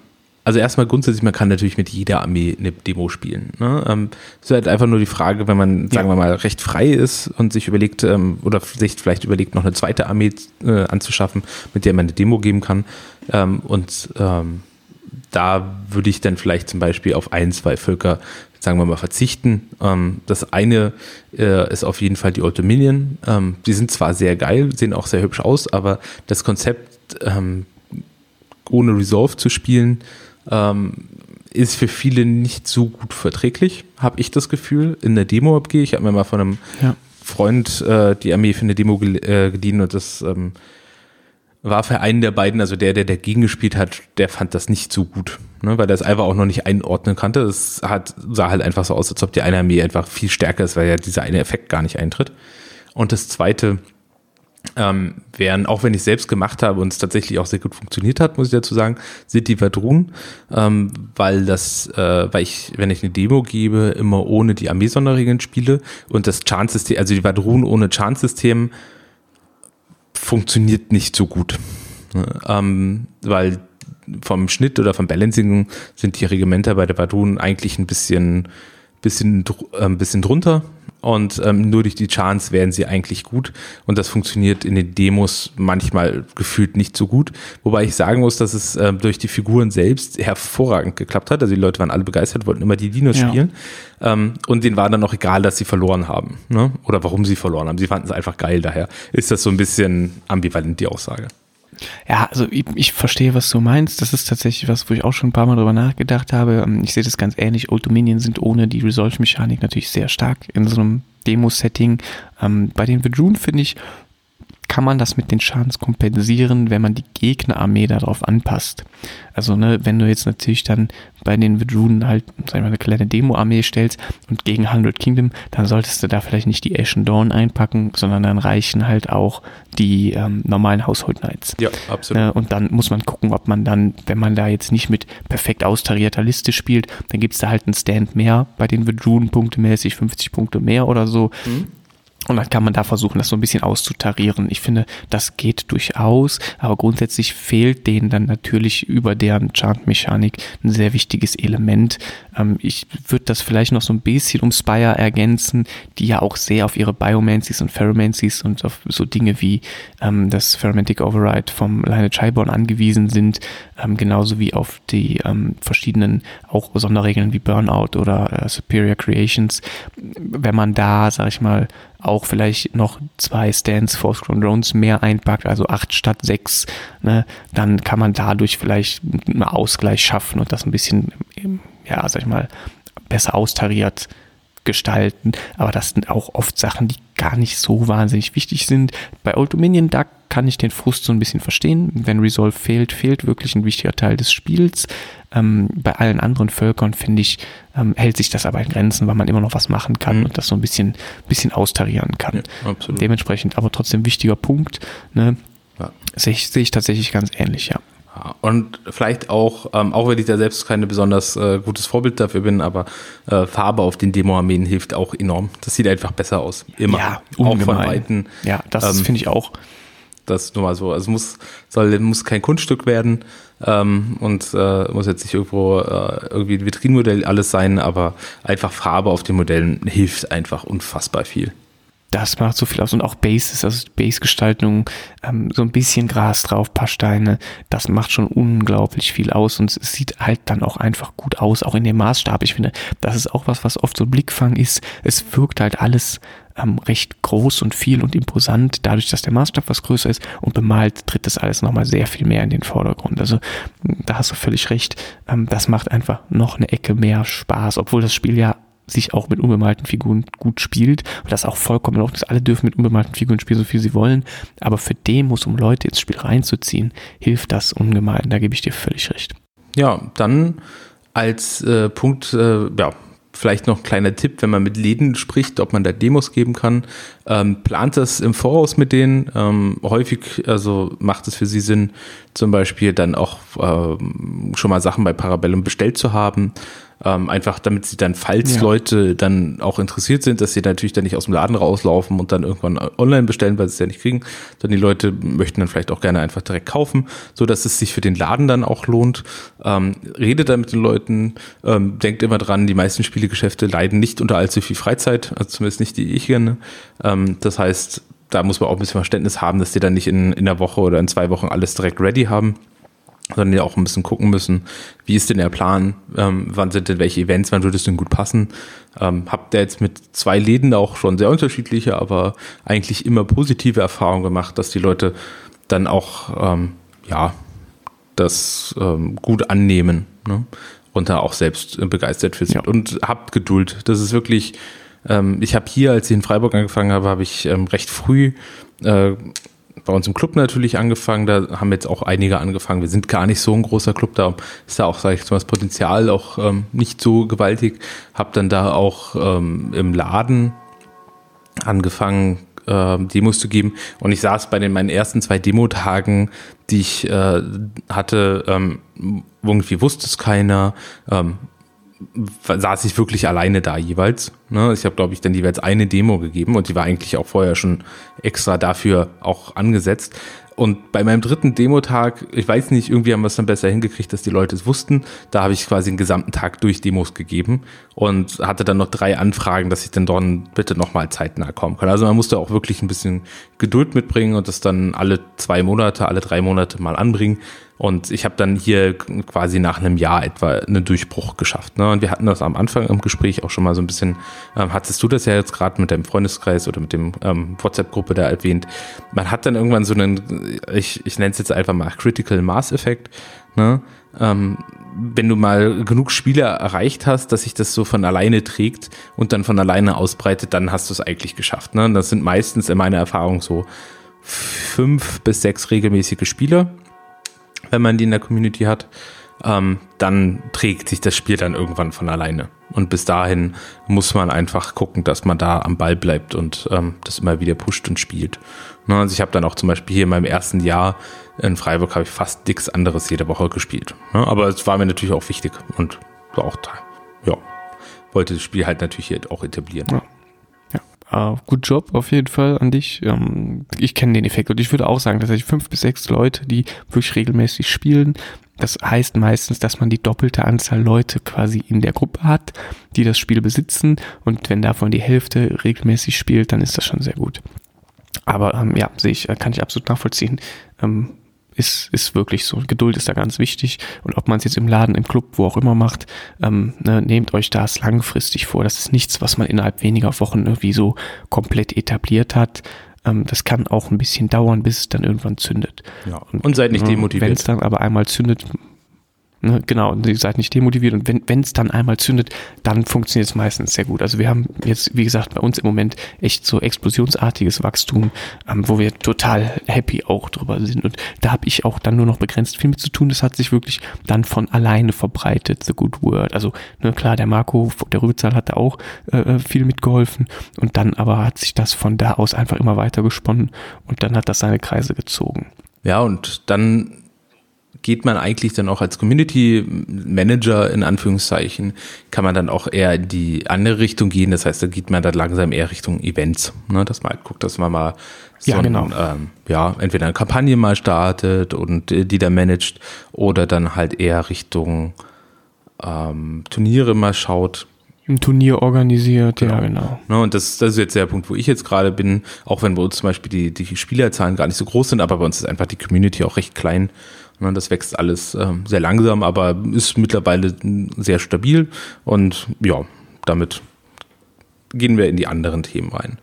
also erstmal grundsätzlich, man kann natürlich mit jeder Armee eine Demo spielen. Ne? Ähm, ist halt einfach nur die Frage, wenn man, sagen ja. wir mal, recht frei ist und sich überlegt, ähm, oder sich vielleicht überlegt, noch eine zweite Armee äh, anzuschaffen, mit der man eine Demo geben kann. Ähm, und ähm, da würde ich dann vielleicht zum Beispiel auf ein, zwei Völker, sagen wir mal, verzichten. Ähm, das eine äh, ist auf jeden Fall die Old Dominion. Ähm, die sind zwar sehr geil, sehen auch sehr hübsch aus, aber das Konzept, ohne Resolve zu spielen, ähm, ist für viele nicht so gut verträglich, habe ich das Gefühl. In der Demo abgehe ich habe mir mal von einem ja. Freund äh, die Armee für eine Demo äh, geliehen und das ähm, war für einen der beiden, also der, der dagegen gespielt hat, der fand das nicht so gut, ne, weil er es einfach auch noch nicht einordnen konnte. Es hat, sah halt einfach so aus, als ob die eine Armee einfach viel stärker ist, weil ja dieser eine Effekt gar nicht eintritt. Und das zweite, ähm, wären, auch wenn ich selbst gemacht habe und es tatsächlich auch sehr gut funktioniert hat, muss ich dazu sagen, sind die Vadrun, ähm, weil das, äh, weil ich, wenn ich eine Demo gebe, immer ohne die Armee-Sonderregeln spiele und das Chance-System, also die Vadrun ohne Chance-System funktioniert nicht so gut. Ne? Ähm, weil vom Schnitt oder vom Balancing sind die Regimenter bei der Vadrun eigentlich ein bisschen, bisschen, äh, ein bisschen drunter und ähm, nur durch die Chance werden sie eigentlich gut und das funktioniert in den Demos manchmal gefühlt nicht so gut. Wobei ich sagen muss, dass es ähm, durch die Figuren selbst hervorragend geklappt hat. Also die Leute waren alle begeistert, wollten immer die Dinos ja. spielen ähm, und denen war dann auch egal, dass sie verloren haben ne? oder warum sie verloren haben. Sie fanden es einfach geil, daher ist das so ein bisschen ambivalent, die Aussage. Ja, also ich, ich verstehe, was du meinst. Das ist tatsächlich was, wo ich auch schon ein paar Mal drüber nachgedacht habe. Ähm, ich sehe das ganz ähnlich. Old Dominion sind ohne die Resolve-Mechanik natürlich sehr stark in so einem Demo-Setting. Ähm, bei den Vedrun finde ich, kann man das mit den Schadens kompensieren, wenn man die Gegnerarmee darauf anpasst. Also, ne, wenn du jetzt natürlich dann bei den Vedrunen halt, sag ich mal, eine kleine Demo-Armee stellst und gegen 100 Kingdom, dann solltest du da vielleicht nicht die Ashen Dawn einpacken, sondern dann reichen halt auch die ähm, normalen Household Knights. Ja, absolut. Ne, und dann muss man gucken, ob man dann, wenn man da jetzt nicht mit perfekt austarierter Liste spielt, dann gibt's da halt einen Stand mehr bei den Vedrunen punktemäßig, 50 Punkte mehr oder so. Mhm. Und dann kann man da versuchen, das so ein bisschen auszutarieren. Ich finde, das geht durchaus, aber grundsätzlich fehlt denen dann natürlich über deren Chant-Mechanik ein sehr wichtiges Element. Ähm, ich würde das vielleicht noch so ein bisschen um Spire ergänzen, die ja auch sehr auf ihre Biomancies und Pheromancies und auf so Dinge wie ähm, das Pheromantic Override vom Lineage Highborn angewiesen sind, ähm, genauso wie auf die ähm, verschiedenen auch Sonderregeln wie Burnout oder äh, Superior Creations. Wenn man da, sag ich mal, auch vielleicht noch zwei Stands Force Grown Drones mehr einpackt, also acht statt sechs, ne, dann kann man dadurch vielleicht einen Ausgleich schaffen und das ein bisschen, ja, sag ich mal, besser austariert gestalten. Aber das sind auch oft Sachen, die gar nicht so wahnsinnig wichtig sind. Bei Old Dominion, da kann ich den Frust so ein bisschen verstehen. Wenn Resolve fehlt, fehlt wirklich ein wichtiger Teil des Spiels. Ähm, bei allen anderen Völkern, finde ich, ähm, hält sich das aber in Grenzen, weil man immer noch was machen kann mhm. und das so ein bisschen, bisschen austarieren kann. Ja, Dementsprechend aber trotzdem wichtiger Punkt. Ne? Ja. Sehe ich, seh ich tatsächlich ganz ähnlich, ja. Und vielleicht auch, ähm, auch wenn ich da selbst keine besonders äh, gutes Vorbild dafür bin, aber äh, Farbe auf den Demo-Armeen hilft auch enorm. Das sieht einfach besser aus. Immer. Ja, auch von Weitem. Ja, das ähm, finde ich auch. Das nur mal so. Also muss, soll, muss kein Kunststück werden ähm, und äh, muss jetzt nicht irgendwo äh, irgendwie ein Vitrinmodell alles sein, aber einfach Farbe auf den Modellen hilft einfach unfassbar viel das macht so viel aus. Und auch Bases, also Base-Gestaltung, ähm, so ein bisschen Gras drauf, paar Steine, das macht schon unglaublich viel aus und es sieht halt dann auch einfach gut aus, auch in dem Maßstab. Ich finde, das ist auch was, was oft so Blickfang ist. Es wirkt halt alles ähm, recht groß und viel und imposant, dadurch, dass der Maßstab was größer ist und bemalt tritt das alles nochmal sehr viel mehr in den Vordergrund. Also da hast du völlig recht. Ähm, das macht einfach noch eine Ecke mehr Spaß, obwohl das Spiel ja sich auch mit unbemalten Figuren gut spielt und das auch vollkommen auch, dass alle dürfen mit unbemalten Figuren spielen, so viel sie wollen. Aber für Demos, um Leute ins Spiel reinzuziehen, hilft das ungemein. Da gebe ich dir völlig recht. Ja, dann als äh, Punkt, äh, ja, vielleicht noch ein kleiner Tipp, wenn man mit Läden spricht, ob man da Demos geben kann. Ähm, plant das im Voraus mit denen. Ähm, häufig, also macht es für sie Sinn, zum Beispiel dann auch ähm, schon mal Sachen bei Parabellum bestellt zu haben. Ähm, einfach damit sie dann, falls ja. Leute dann auch interessiert sind, dass sie natürlich dann nicht aus dem Laden rauslaufen und dann irgendwann online bestellen, weil sie es ja nicht kriegen, dann die Leute möchten dann vielleicht auch gerne einfach direkt kaufen, so dass es sich für den Laden dann auch lohnt. Ähm, redet dann mit den Leuten, ähm, denkt immer dran, die meisten Spielegeschäfte leiden nicht unter allzu viel Freizeit, also zumindest nicht die ich kenne. Ähm, das heißt, da muss man auch ein bisschen Verständnis haben, dass die dann nicht in, in der Woche oder in zwei Wochen alles direkt ready haben sondern ja auch ein bisschen gucken müssen, wie ist denn der Plan, ähm, wann sind denn welche Events, wann würde es denn gut passen. Ähm, habt ihr jetzt mit zwei Läden auch schon sehr unterschiedliche, aber eigentlich immer positive Erfahrungen gemacht, dass die Leute dann auch ähm, ja das ähm, gut annehmen ne? und da auch selbst begeistert für sind. Ja. Und habt Geduld. Das ist wirklich, ähm, ich habe hier, als ich in Freiburg angefangen habe, habe ich ähm, recht früh äh, bei uns im Club natürlich angefangen, da haben jetzt auch einige angefangen. Wir sind gar nicht so ein großer Club, da ist da auch, sage ich mal, das Potenzial auch ähm, nicht so gewaltig. Hab dann da auch ähm, im Laden angefangen, äh, Demos zu geben. Und ich saß bei den meinen ersten zwei Demotagen, die ich äh, hatte, ähm, irgendwie wusste es keiner. Ähm, saß ich wirklich alleine da jeweils. Ne? Ich habe, glaube ich, dann jeweils eine Demo gegeben und die war eigentlich auch vorher schon extra dafür auch angesetzt. Und bei meinem dritten Demotag, ich weiß nicht, irgendwie haben wir es dann besser hingekriegt, dass die Leute es wussten. Da habe ich quasi den gesamten Tag durch Demos gegeben und hatte dann noch drei Anfragen, dass ich dann dort bitte nochmal zeitnah kommen kann. Also man musste auch wirklich ein bisschen Geduld mitbringen und das dann alle zwei Monate, alle drei Monate mal anbringen. Und ich habe dann hier quasi nach einem Jahr etwa einen Durchbruch geschafft. Ne? Und wir hatten das am Anfang im Gespräch auch schon mal so ein bisschen, ähm, hattest du das ja jetzt gerade mit deinem Freundeskreis oder mit dem ähm, WhatsApp-Gruppe da erwähnt. Man hat dann irgendwann so einen, ich, ich nenne es jetzt einfach mal Critical Mass-Effekt. Ne? Ähm, wenn du mal genug Spiele erreicht hast, dass sich das so von alleine trägt und dann von alleine ausbreitet, dann hast du es eigentlich geschafft. Ne? Das sind meistens in meiner Erfahrung so fünf bis sechs regelmäßige Spiele wenn man die in der Community hat, ähm, dann trägt sich das Spiel dann irgendwann von alleine. Und bis dahin muss man einfach gucken, dass man da am Ball bleibt und ähm, das immer wieder pusht und spielt. Ne, also ich habe dann auch zum Beispiel hier in meinem ersten Jahr in Freiburg habe ich fast nichts anderes jede Woche gespielt. Ne, aber es war mir natürlich auch wichtig und war auch, ja, wollte das Spiel halt natürlich hier auch etablieren. Ja. Uh, gut Job auf jeden Fall an dich. Ähm, ich kenne den Effekt und ich würde auch sagen, dass ich fünf bis sechs Leute, die wirklich regelmäßig spielen, das heißt meistens, dass man die doppelte Anzahl Leute quasi in der Gruppe hat, die das Spiel besitzen und wenn davon die Hälfte regelmäßig spielt, dann ist das schon sehr gut. Aber ähm, ja, sehe ich, äh, kann ich absolut nachvollziehen. Ähm, ist, ist wirklich so. Geduld ist da ganz wichtig. Und ob man es jetzt im Laden, im Club, wo auch immer macht, ähm, ne, nehmt euch das langfristig vor. Das ist nichts, was man innerhalb weniger Wochen irgendwie so komplett etabliert hat. Ähm, das kann auch ein bisschen dauern, bis es dann irgendwann zündet. Ja. Und, und seid nicht demotiviert. Wenn es dann aber einmal zündet, Ne, genau, und ihr seid nicht demotiviert und wenn es dann einmal zündet, dann funktioniert es meistens sehr gut. Also wir haben jetzt, wie gesagt, bei uns im Moment echt so explosionsartiges Wachstum, ähm, wo wir total happy auch drüber sind. Und da habe ich auch dann nur noch begrenzt viel mit zu tun. Das hat sich wirklich dann von alleine verbreitet, the good word. Also ne, klar, der Marco, der Rübezahl hat da auch äh, äh, viel mitgeholfen und dann aber hat sich das von da aus einfach immer weiter gesponnen und dann hat das seine Kreise gezogen. Ja, und dann geht man eigentlich dann auch als Community Manager in Anführungszeichen, kann man dann auch eher in die andere Richtung gehen. Das heißt, da geht man dann langsam eher Richtung Events, ne? dass man halt guckt, dass man mal so ja, genau. ein, ähm, ja, entweder eine Kampagne mal startet und äh, die da managt oder dann halt eher Richtung ähm, Turniere mal schaut. Ein Turnier organisiert, genau. ja, genau. Ne, und das, das ist jetzt der Punkt, wo ich jetzt gerade bin, auch wenn bei uns zum Beispiel die, die Spielerzahlen gar nicht so groß sind, aber bei uns ist einfach die Community auch recht klein das wächst alles ähm, sehr langsam, aber ist mittlerweile sehr stabil und ja, damit gehen wir in die anderen Themen rein.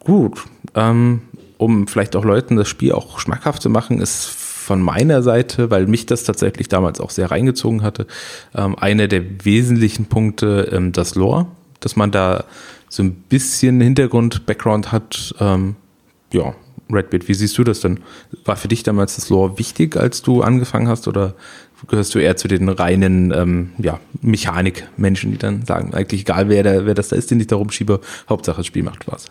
Gut, ähm, um vielleicht auch Leuten das Spiel auch schmackhaft zu machen, ist von meiner Seite, weil mich das tatsächlich damals auch sehr reingezogen hatte, ähm, einer der wesentlichen Punkte das Lore, dass man da so ein bisschen Hintergrund, Background hat, ja, Redbeard, wie siehst du das denn? War für dich damals das Lore wichtig, als du angefangen hast, oder gehörst du eher zu den reinen ähm, ja, Mechanik-Menschen, die dann sagen, eigentlich egal, wer, der, wer das da ist, den ich da rumschiebe, Hauptsache das Spiel macht Spaß?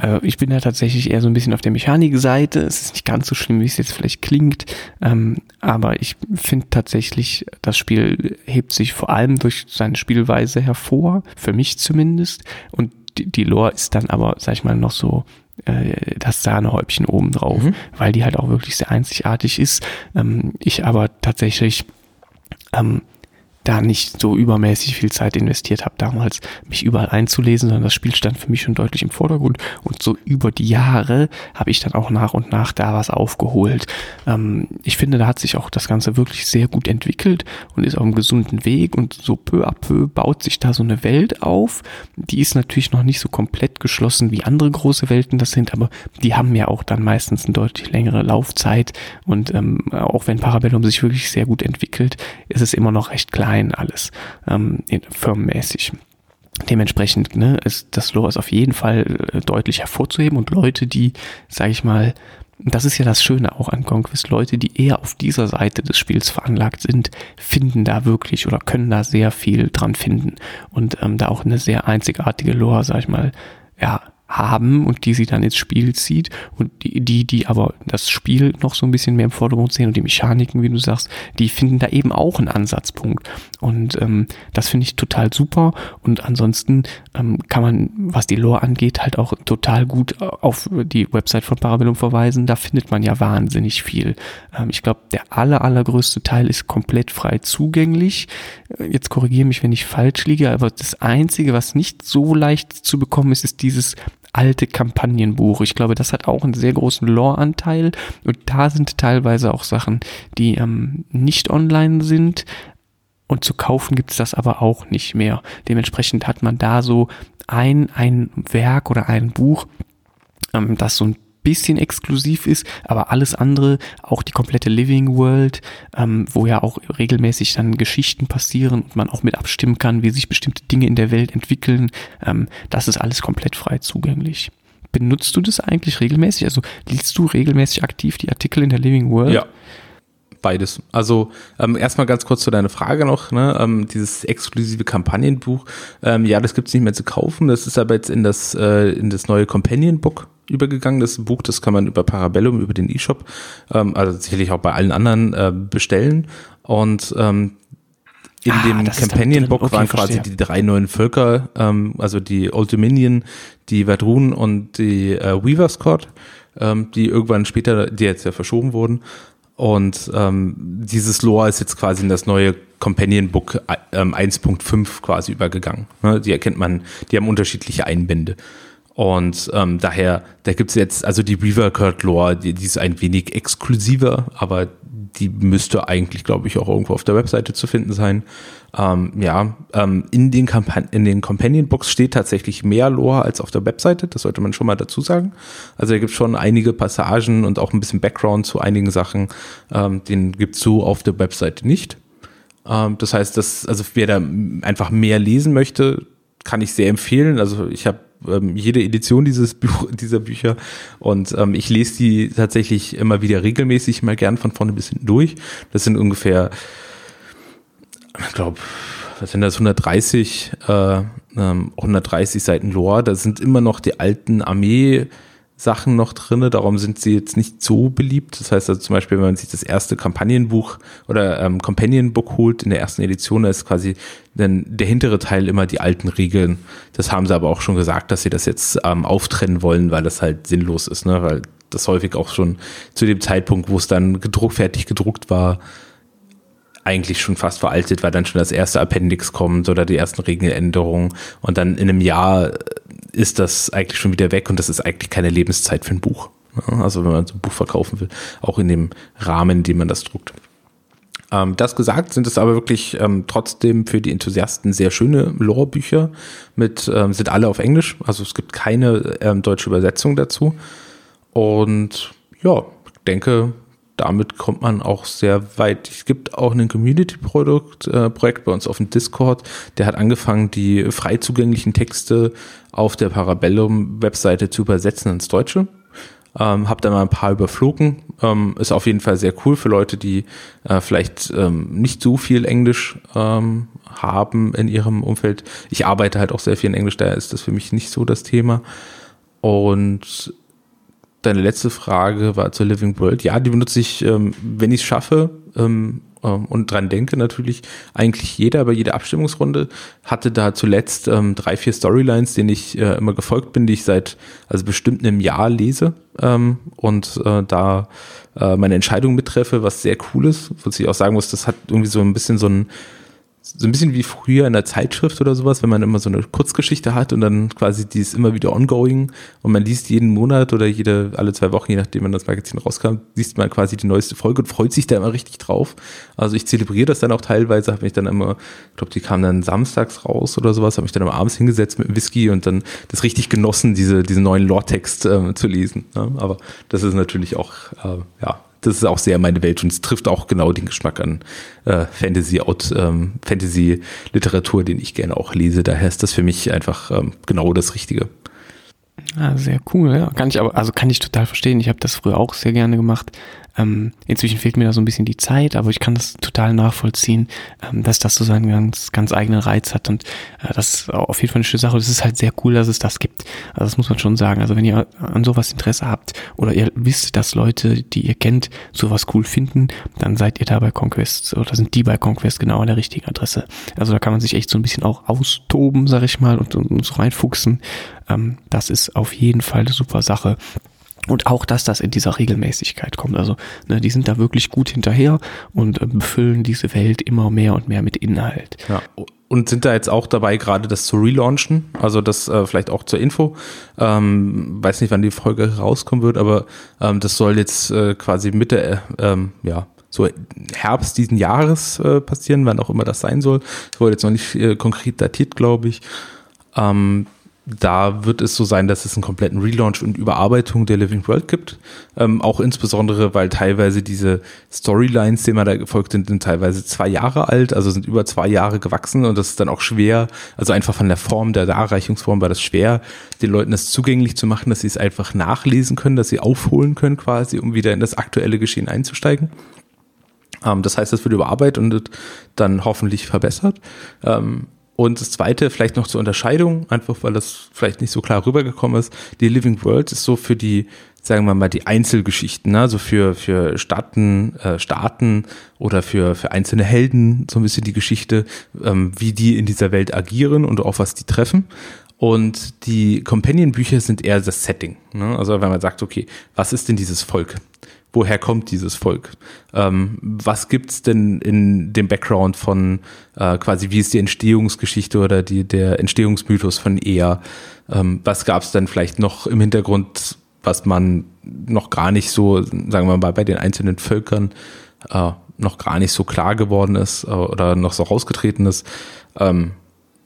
Äh, ich bin ja tatsächlich eher so ein bisschen auf der Mechanikseite. Es ist nicht ganz so schlimm, wie es jetzt vielleicht klingt. Ähm, aber ich finde tatsächlich, das Spiel hebt sich vor allem durch seine Spielweise hervor, für mich zumindest. Und die, Lore ist dann aber, sag ich mal, noch so das Sahnehäubchen oben drauf, mhm. weil die halt auch wirklich sehr einzigartig ist. Ähm, ich aber tatsächlich ähm, da nicht so übermäßig viel Zeit investiert habe, damals mich überall einzulesen, sondern das Spiel stand für mich schon deutlich im Vordergrund und so über die Jahre habe ich dann auch nach und nach da was aufgeholt. Ähm, ich finde, da hat sich auch das Ganze wirklich sehr gut entwickelt und ist auf einem gesunden Weg und so peu à peu baut sich da so eine Welt auf. Die ist natürlich noch nicht so komplett geschlossen wie andere große Welten das sind, aber die haben ja auch dann meistens eine deutlich längere Laufzeit und ähm, auch wenn Parabellum sich wirklich sehr gut entwickelt, ist es immer noch recht klein klein alles, ähm, firmenmäßig. Dementsprechend ne, ist das ist auf jeden Fall äh, deutlich hervorzuheben und Leute, die, sage ich mal, das ist ja das Schöne auch an Conquest, Leute, die eher auf dieser Seite des Spiels veranlagt sind, finden da wirklich oder können da sehr viel dran finden und ähm, da auch eine sehr einzigartige Lore, sag ich mal, ja, haben und die sie dann ins Spiel zieht und die, die, die aber das Spiel noch so ein bisschen mehr im Vordergrund sehen und die Mechaniken, wie du sagst, die finden da eben auch einen Ansatzpunkt. Und ähm, das finde ich total super. Und ansonsten ähm, kann man, was die Lore angeht, halt auch total gut auf die Website von Parabellum verweisen. Da findet man ja wahnsinnig viel. Ähm, ich glaube, der aller, allergrößte Teil ist komplett frei zugänglich. Äh, jetzt korrigiere mich, wenn ich falsch liege, aber das Einzige, was nicht so leicht zu bekommen ist, ist dieses alte Kampagnenbuch. Ich glaube, das hat auch einen sehr großen Lore-Anteil und da sind teilweise auch Sachen, die ähm, nicht online sind. Und zu kaufen gibt es das aber auch nicht mehr. Dementsprechend hat man da so ein, ein Werk oder ein Buch, ähm, das so ein bisschen exklusiv ist, aber alles andere, auch die komplette Living World, ähm, wo ja auch regelmäßig dann Geschichten passieren und man auch mit abstimmen kann, wie sich bestimmte Dinge in der Welt entwickeln, ähm, das ist alles komplett frei zugänglich. Benutzt du das eigentlich regelmäßig? Also liest du regelmäßig aktiv die Artikel in der Living World? Ja, beides. Also ähm, erstmal ganz kurz zu deiner Frage noch, ne? ähm, dieses exklusive Kampagnenbuch. Ähm, ja, das gibt's nicht mehr zu kaufen. Das ist aber jetzt in das äh, in das neue Companion Book übergegangen. Das Buch, das kann man über Parabellum, über den E-Shop, ähm, also sicherlich auch bei allen anderen äh, bestellen. Und ähm, in ah, dem Companion Book okay, waren quasi die drei neuen Völker, ähm, also die Old Dominion, die Vadrun und die äh, Weaver's Court, ähm, die irgendwann später, die jetzt ja verschoben wurden. Und ähm, dieses Lore ist jetzt quasi in das neue Companion Book ähm, 1.5 quasi übergegangen. Ne? Die erkennt man, die haben unterschiedliche Einbände. Und ähm, daher, da gibt's jetzt, also die Reaver Kurt Lore, die, die ist ein wenig exklusiver, aber die müsste eigentlich, glaube ich, auch irgendwo auf der Webseite zu finden sein. Ähm, ja, ähm, in, den Kampan in den Companion Books steht tatsächlich mehr Lore als auf der Webseite, das sollte man schon mal dazu sagen. Also da gibt schon einige Passagen und auch ein bisschen Background zu einigen Sachen, ähm, den gibt's so auf der Webseite nicht. Ähm, das heißt, dass, also wer da einfach mehr lesen möchte, kann ich sehr empfehlen. Also ich habe ähm, jede Edition dieses Buch, dieser Bücher und ähm, ich lese die tatsächlich immer wieder regelmäßig, mal gern von vorne bis hinten durch. Das sind ungefähr, ich glaube, was sind das, 130, äh, 130 Seiten Lore. Da sind immer noch die alten Armee- Sachen noch drinne, darum sind sie jetzt nicht so beliebt. Das heißt also zum Beispiel, wenn man sich das erste Kampagnenbuch oder ähm, Companion-Book holt in der ersten Edition, da ist quasi dann der hintere Teil immer die alten Regeln. Das haben sie aber auch schon gesagt, dass sie das jetzt ähm, auftrennen wollen, weil das halt sinnlos ist, ne? weil das häufig auch schon zu dem Zeitpunkt, wo es dann gedruckt, fertig gedruckt war, eigentlich schon fast veraltet, weil dann schon das erste Appendix kommt oder die ersten Regeländerungen und dann in einem Jahr ist das eigentlich schon wieder weg und das ist eigentlich keine Lebenszeit für ein Buch. Also wenn man so ein Buch verkaufen will, auch in dem Rahmen, in dem man das druckt. Ähm, das gesagt, sind es aber wirklich ähm, trotzdem für die Enthusiasten sehr schöne Lore-Bücher mit, ähm, sind alle auf Englisch, also es gibt keine ähm, deutsche Übersetzung dazu. Und ja, denke, damit kommt man auch sehr weit. Es gibt auch ein Community-Projekt äh, bei uns auf dem Discord, der hat angefangen, die frei zugänglichen Texte auf der Parabellum-Webseite zu übersetzen ins Deutsche. Ähm, hab da mal ein paar überflogen. Ähm, ist auf jeden Fall sehr cool für Leute, die äh, vielleicht ähm, nicht so viel Englisch ähm, haben in ihrem Umfeld. Ich arbeite halt auch sehr viel in Englisch, daher ist das für mich nicht so das Thema. Und deine letzte Frage war zur Living World. Ja, die benutze ich, ähm, wenn ich es schaffe ähm, ähm, und dran denke natürlich, eigentlich jeder bei jeder Abstimmungsrunde hatte da zuletzt ähm, drei, vier Storylines, denen ich äh, immer gefolgt bin, die ich seit also bestimmt einem Jahr lese ähm, und äh, da äh, meine Entscheidung mittreffe, was sehr cool ist, was ich auch sagen muss, das hat irgendwie so ein bisschen so ein so ein bisschen wie früher in der Zeitschrift oder sowas, wenn man immer so eine Kurzgeschichte hat und dann quasi die ist immer wieder ongoing und man liest jeden Monat oder jede, alle zwei Wochen, je nachdem, wann das Magazin rauskam, liest man quasi die neueste Folge und freut sich da immer richtig drauf. Also ich zelebriere das dann auch teilweise, habe mich dann immer, ich glaube, die kamen dann samstags raus oder sowas, habe mich dann immer abends hingesetzt mit Whisky und dann das richtig genossen, diese, diesen neuen Lore-Text äh, zu lesen. Ne? Aber das ist natürlich auch, äh, ja, das ist auch sehr meine Welt und es trifft auch genau den Geschmack an äh, Fantasy ähm, Fantasy Literatur, den ich gerne auch lese. Daher ist das für mich einfach ähm, genau das Richtige. Ah, sehr cool, ja. Kann ich aber, also kann ich total verstehen. Ich habe das früher auch sehr gerne gemacht. Ähm, inzwischen fehlt mir da so ein bisschen die Zeit, aber ich kann das total nachvollziehen, ähm, dass das so seinen ganz, ganz eigenen Reiz hat und äh, das ist auf jeden Fall eine schöne Sache. Es ist halt sehr cool, dass es das gibt. Also das muss man schon sagen. Also wenn ihr an sowas Interesse habt oder ihr wisst, dass Leute, die ihr kennt, sowas cool finden, dann seid ihr da bei Conquest oder sind die bei Conquest genau an der richtigen Adresse. Also da kann man sich echt so ein bisschen auch austoben, sag ich mal, und, und, und so reinfuchsen. Ähm, das ist auf jeden Fall eine super Sache. Und auch, dass das in dieser Regelmäßigkeit kommt. Also, ne, die sind da wirklich gut hinterher und äh, befüllen diese Welt immer mehr und mehr mit Inhalt. Ja. Und sind da jetzt auch dabei, gerade das zu relaunchen? Also das äh, vielleicht auch zur Info. Ähm, weiß nicht, wann die Folge rauskommen wird, aber ähm, das soll jetzt äh, quasi Mitte, äh, ähm, ja, so Herbst diesen Jahres äh, passieren, wann auch immer das sein soll. Das wurde jetzt noch nicht äh, konkret datiert, glaube ich. Ähm, da wird es so sein, dass es einen kompletten Relaunch und Überarbeitung der Living World gibt. Ähm, auch insbesondere, weil teilweise diese Storylines, denen man da gefolgt sind, sind teilweise zwei Jahre alt, also sind über zwei Jahre gewachsen und das ist dann auch schwer, also einfach von der Form, der Darreichungsform war das schwer, den Leuten das zugänglich zu machen, dass sie es einfach nachlesen können, dass sie aufholen können quasi, um wieder in das aktuelle Geschehen einzusteigen. Ähm, das heißt, das wird überarbeitet und dann hoffentlich verbessert. Und das zweite, vielleicht noch zur Unterscheidung, einfach weil das vielleicht nicht so klar rübergekommen ist. Die Living World ist so für die, sagen wir mal, die Einzelgeschichten, ne? also für, für Staaten, äh, Staaten oder für, für einzelne Helden, so ein bisschen die Geschichte, ähm, wie die in dieser Welt agieren und auf was die treffen. Und die Companion-Bücher sind eher das Setting. Ne? Also wenn man sagt, okay, was ist denn dieses Volk? Woher kommt dieses Volk? Ähm, was gibt's denn in dem Background von äh, quasi, wie ist die Entstehungsgeschichte oder die, der Entstehungsmythos von Ea? Ähm, was gab's denn vielleicht noch im Hintergrund, was man noch gar nicht so, sagen wir mal, bei den einzelnen Völkern äh, noch gar nicht so klar geworden ist äh, oder noch so rausgetreten ist? Ähm,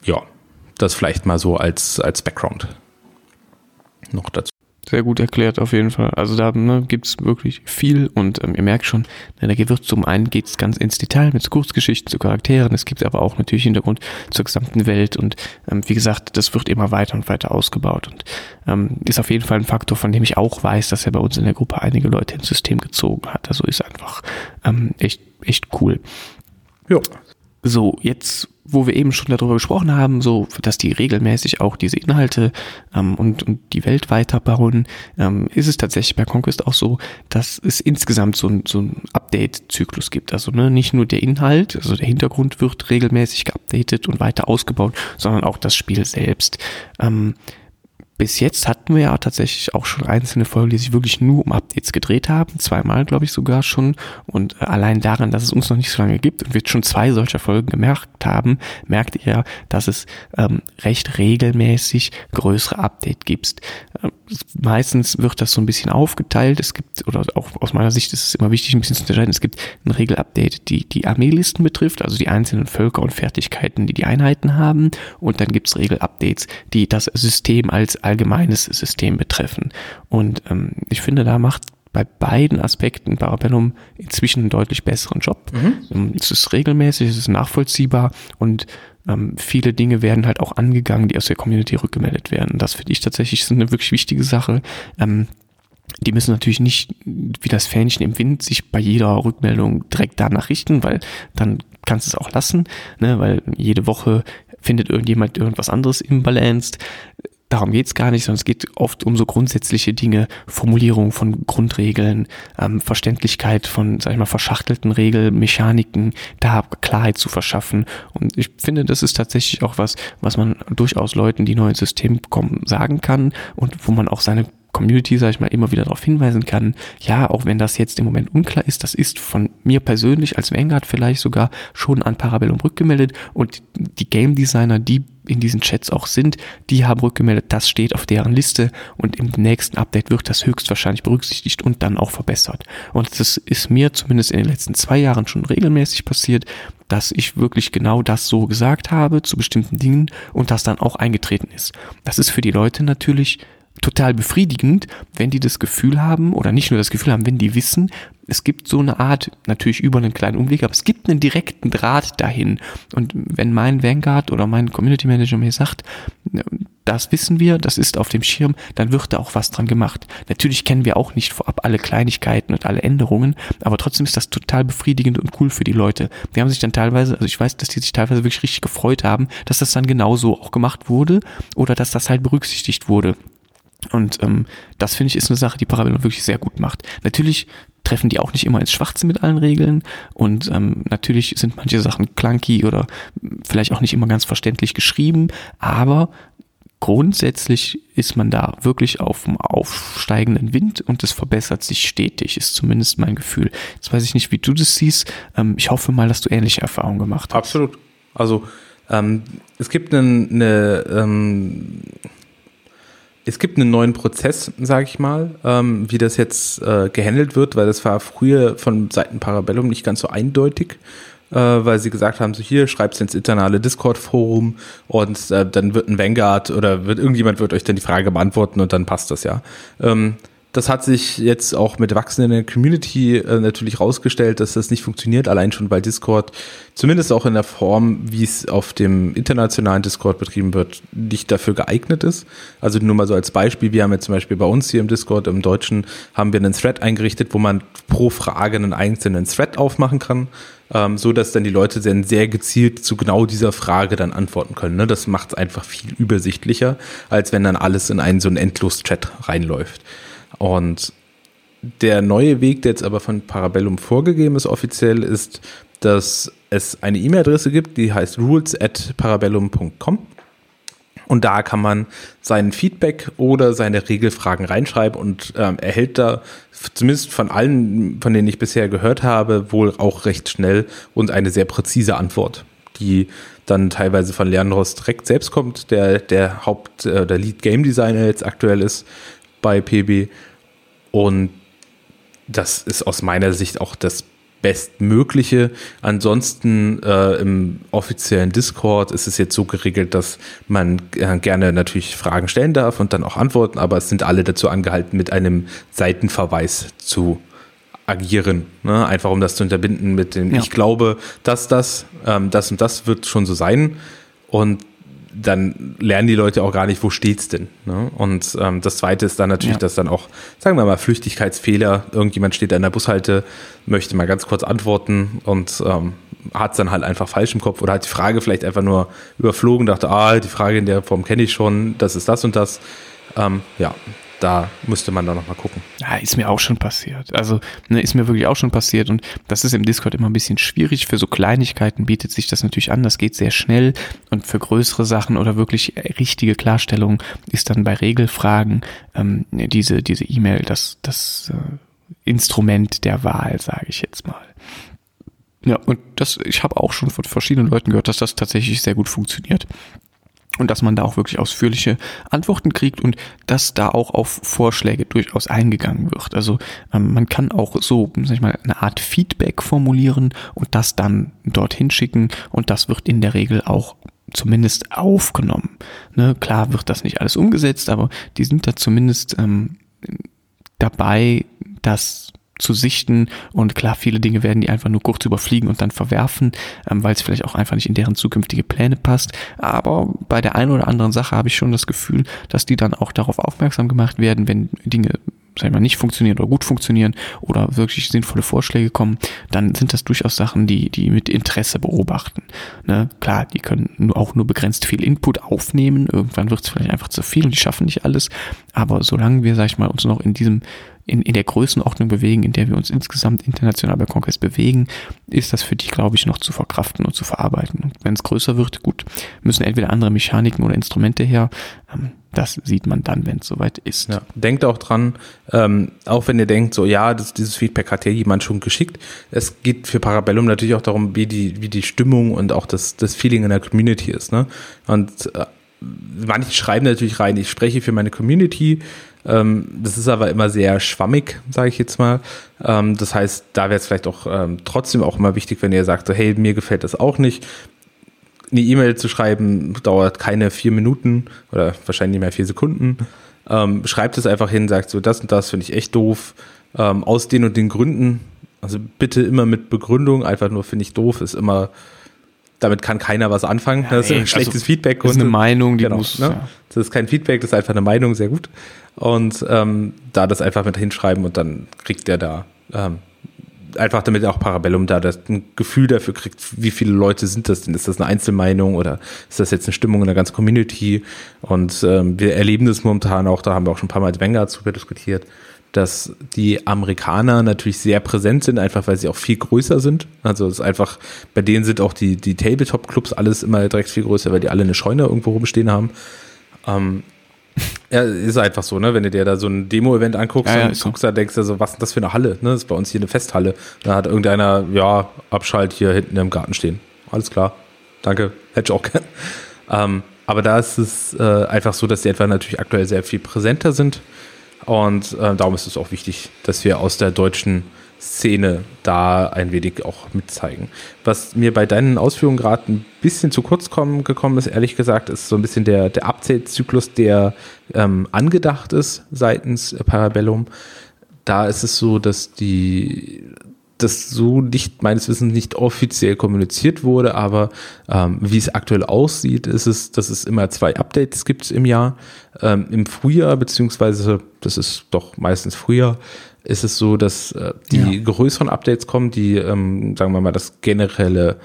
ja, das vielleicht mal so als, als Background noch dazu sehr gut erklärt auf jeden Fall. Also da ne, gibt wirklich viel und ähm, ihr merkt schon, ne, da wird zum einen geht es ganz ins Detail mit Kurzgeschichten zu Charakteren, es gibt aber auch natürlich Hintergrund zur gesamten Welt und ähm, wie gesagt, das wird immer weiter und weiter ausgebaut und ähm, ist auf jeden Fall ein Faktor, von dem ich auch weiß, dass er bei uns in der Gruppe einige Leute ins System gezogen hat. Also ist einfach ähm, echt, echt cool. Ja. So, jetzt wo wir eben schon darüber gesprochen haben, so dass die regelmäßig auch diese Inhalte ähm, und, und die Welt weiterbauen, ähm, ist es tatsächlich bei Conquest auch so, dass es insgesamt so ein, so ein Update-Zyklus gibt. Also ne, nicht nur der Inhalt, also der Hintergrund wird regelmäßig geupdatet und weiter ausgebaut, sondern auch das Spiel selbst. Ähm, bis jetzt hatten wir ja tatsächlich auch schon einzelne Folgen, die sich wirklich nur um Updates gedreht haben. Zweimal, glaube ich, sogar schon. Und äh, allein daran, dass es uns noch nicht so lange gibt und wir schon zwei solcher Folgen gemerkt haben, merkt ihr ja, dass es ähm, recht regelmäßig größere Update gibt. Ähm, meistens wird das so ein bisschen aufgeteilt. Es gibt, oder auch aus meiner Sicht ist es immer wichtig, ein bisschen zu unterscheiden. Es gibt ein Regelupdate, die die Armeelisten betrifft, also die einzelnen Völker und Fertigkeiten, die die Einheiten haben. Und dann gibt es Regelupdates, die das System als allgemeines System betreffen. Und ähm, ich finde, da macht bei beiden Aspekten Parabellum inzwischen einen deutlich besseren Job. Mhm. Ähm, es ist regelmäßig, es ist nachvollziehbar und ähm, viele Dinge werden halt auch angegangen, die aus der Community rückgemeldet werden. Das finde ich tatsächlich ist eine wirklich wichtige Sache. Ähm, die müssen natürlich nicht wie das Fähnchen im Wind sich bei jeder Rückmeldung direkt danach richten, weil dann kannst du es auch lassen, ne, weil jede Woche findet irgendjemand irgendwas anderes imbalanced darum geht's gar nicht, sondern es geht oft um so grundsätzliche Dinge, Formulierung von Grundregeln, ähm, Verständlichkeit von, sag ich mal, verschachtelten Regelmechaniken, da Klarheit zu verschaffen. Und ich finde, das ist tatsächlich auch was, was man durchaus Leuten, die neu ins System kommen, sagen kann und wo man auch seine Community, sage ich mal, immer wieder darauf hinweisen kann, ja, auch wenn das jetzt im Moment unklar ist, das ist von mir persönlich als Vanguard vielleicht sogar schon an Parabellum rückgemeldet und die Game Designer, die in diesen Chats auch sind, die haben rückgemeldet, das steht auf deren Liste und im nächsten Update wird das höchstwahrscheinlich berücksichtigt und dann auch verbessert. Und das ist mir zumindest in den letzten zwei Jahren schon regelmäßig passiert, dass ich wirklich genau das so gesagt habe zu bestimmten Dingen und das dann auch eingetreten ist. Das ist für die Leute natürlich total befriedigend, wenn die das Gefühl haben, oder nicht nur das Gefühl haben, wenn die wissen, es gibt so eine Art, natürlich über einen kleinen Umweg, aber es gibt einen direkten Draht dahin. Und wenn mein Vanguard oder mein Community Manager mir sagt, das wissen wir, das ist auf dem Schirm, dann wird da auch was dran gemacht. Natürlich kennen wir auch nicht vorab alle Kleinigkeiten und alle Änderungen, aber trotzdem ist das total befriedigend und cool für die Leute. Die haben sich dann teilweise, also ich weiß, dass die sich teilweise wirklich richtig gefreut haben, dass das dann genauso auch gemacht wurde oder dass das halt berücksichtigt wurde. Und ähm, das finde ich ist eine Sache, die Parabellum wirklich sehr gut macht. Natürlich treffen die auch nicht immer ins Schwarze mit allen Regeln und ähm, natürlich sind manche Sachen clunky oder vielleicht auch nicht immer ganz verständlich geschrieben, aber grundsätzlich ist man da wirklich auf dem aufsteigenden Wind und es verbessert sich stetig, ist zumindest mein Gefühl. Jetzt weiß ich nicht, wie du das siehst. Ähm, ich hoffe mal, dass du ähnliche Erfahrungen gemacht hast. Absolut. Also ähm, es gibt eine, eine ähm, es gibt einen neuen Prozess, sage ich mal, ähm, wie das jetzt äh, gehandelt wird, weil das war früher von Seiten Parabellum nicht ganz so eindeutig äh, weil sie gesagt haben, so hier, schreibt's ins internale Discord-Forum und äh, dann wird ein Vanguard oder wird irgendjemand wird euch dann die Frage beantworten und dann passt das ja. Ähm, das hat sich jetzt auch mit wachsenden Community äh, natürlich rausgestellt, dass das nicht funktioniert, allein schon weil Discord zumindest auch in der Form, wie es auf dem internationalen Discord betrieben wird, nicht dafür geeignet ist. Also nur mal so als Beispiel, wir haben jetzt zum Beispiel bei uns hier im Discord, im Deutschen, haben wir einen Thread eingerichtet, wo man pro Frage einen einzelnen Thread aufmachen kann ähm, so dass dann die Leute dann sehr gezielt zu genau dieser Frage dann antworten können. Ne? Das macht es einfach viel übersichtlicher, als wenn dann alles in einen so einen Endlos-Chat reinläuft. Und der neue Weg, der jetzt aber von Parabellum vorgegeben ist offiziell, ist, dass es eine E-Mail-Adresse gibt, die heißt rules at parabellum.com. Und da kann man sein Feedback oder seine Regelfragen reinschreiben und ähm, erhält da zumindest von allen, von denen ich bisher gehört habe, wohl auch recht schnell und eine sehr präzise Antwort, die dann teilweise von Leandros direkt selbst kommt, der der Haupt, äh, der Lead Game Designer jetzt aktuell ist bei PB. Und das ist aus meiner Sicht auch das Bestmögliche. Ansonsten äh, im offiziellen Discord ist es jetzt so geregelt, dass man äh, gerne natürlich Fragen stellen darf und dann auch antworten, aber es sind alle dazu angehalten, mit einem Seitenverweis zu agieren. Ne? Einfach um das zu unterbinden mit dem, ja. ich glaube, dass das, ähm, das und das wird schon so sein. Und dann lernen die Leute auch gar nicht, wo steht's denn. Ne? Und ähm, das Zweite ist dann natürlich, ja. dass dann auch, sagen wir mal, Flüchtigkeitsfehler, irgendjemand steht an der Bushalte, möchte mal ganz kurz antworten und ähm, hat es dann halt einfach falsch im Kopf oder hat die Frage vielleicht einfach nur überflogen, dachte, ah, die Frage in der Form kenne ich schon, das ist das und das. Ähm, ja, da müsste man dann nochmal gucken. Ja, ist mir auch schon passiert. Also, ne, ist mir wirklich auch schon passiert und das ist im Discord immer ein bisschen schwierig. Für so Kleinigkeiten bietet sich das natürlich an, das geht sehr schnell und für größere Sachen oder wirklich richtige Klarstellungen ist dann bei Regelfragen ähm, diese diese E-Mail das, das äh, Instrument der Wahl, sage ich jetzt mal. Ja, und das, ich habe auch schon von verschiedenen Leuten gehört, dass das tatsächlich sehr gut funktioniert und dass man da auch wirklich ausführliche Antworten kriegt und dass da auch auf Vorschläge durchaus eingegangen wird. Also ähm, man kann auch so, sag ich mal, eine Art Feedback formulieren und das dann dorthin schicken und das wird in der Regel auch zumindest aufgenommen. Ne, klar wird das nicht alles umgesetzt, aber die sind da zumindest ähm, dabei, das zu sichten. Und klar, viele Dinge werden die einfach nur kurz überfliegen und dann verwerfen, ähm, weil es vielleicht auch einfach nicht in deren zukünftige Pläne passt. Aber bei der einen oder anderen Sache habe ich schon das Gefühl, dass die dann auch darauf aufmerksam gemacht werden, wenn Dinge sag ich mal, nicht funktionieren oder gut funktionieren oder wirklich sinnvolle Vorschläge kommen, dann sind das durchaus Sachen, die, die mit Interesse beobachten. Ne? Klar, die können auch nur begrenzt viel Input aufnehmen. Irgendwann wird es vielleicht einfach zu viel und die schaffen nicht alles. Aber solange wir, sag ich mal, uns noch in diesem in, in der Größenordnung bewegen, in der wir uns insgesamt international bei Conquest bewegen, ist das für die, glaube ich, noch zu verkraften und zu verarbeiten. Und wenn es größer wird, gut, müssen entweder andere Mechaniken oder Instrumente her. Ähm, das sieht man dann, wenn es soweit ist. Ja, denkt auch dran, ähm, auch wenn ihr denkt, so ja, das, dieses Feedback hat ja jemand schon geschickt. Es geht für Parabellum natürlich auch darum, wie die, wie die Stimmung und auch das, das Feeling in der Community ist. Ne? Und äh, manche schreiben natürlich rein, ich spreche für meine Community, das ist aber immer sehr schwammig, sage ich jetzt mal. Ähm, das heißt, da wäre es vielleicht auch ähm, trotzdem auch immer wichtig, wenn ihr sagt, so, hey, mir gefällt das auch nicht. Eine E-Mail zu schreiben dauert keine vier Minuten oder wahrscheinlich nicht mehr vier Sekunden. Ähm, schreibt es einfach hin, sagt so, das und das finde ich echt doof. Ähm, aus den und den Gründen. Also bitte immer mit Begründung, einfach nur finde ich doof, ist immer damit kann keiner was anfangen. Ja, das ist ey, ein schlechtes also, Feedback. Das ist eine Meinung, die genau, muss. Ne? Das ist kein Feedback, das ist einfach eine Meinung, sehr gut. Und ähm, da das einfach mit hinschreiben und dann kriegt der da ähm, einfach damit auch Parabellum da das ein Gefühl dafür kriegt, wie viele Leute sind das denn? Ist das eine Einzelmeinung oder ist das jetzt eine Stimmung in der ganzen Community? Und ähm, wir erleben das momentan auch, da haben wir auch schon ein paar Mal mit Wenger drüber diskutiert, dass die Amerikaner natürlich sehr präsent sind, einfach weil sie auch viel größer sind. Also es ist einfach, bei denen sind auch die, die Tabletop-Clubs alles immer direkt viel größer, weil die alle eine Scheune irgendwo rumstehen haben. Ähm, ja, ist einfach so, ne? Wenn du dir da so ein Demo-Event anguckst Ja, ja, und ist so. guckst, da denkst du so, was ist das für eine Halle? Ne? Das ist bei uns hier eine Festhalle. Da hat irgendeiner, ja, Abschalt hier hinten im Garten stehen. Alles klar. Danke. Hätte ich auch gern. Ähm, aber da ist es äh, einfach so, dass die etwa natürlich aktuell sehr viel präsenter sind. Und äh, darum ist es auch wichtig, dass wir aus der deutschen Szene da ein wenig auch mitzeigen. Was mir bei deinen Ausführungen gerade ein bisschen zu kurz kommen, gekommen ist, ehrlich gesagt, ist so ein bisschen der, der Update-Zyklus, der ähm, angedacht ist seitens Parabellum. Da ist es so, dass die das so nicht, meines Wissens nicht offiziell kommuniziert wurde, aber ähm, wie es aktuell aussieht, ist es, dass es immer zwei Updates gibt im Jahr. Ähm, Im Frühjahr, beziehungsweise das ist doch meistens Frühjahr, ist es so, dass äh, die größeren Updates kommen, die, ähm, sagen wir mal, das generelle,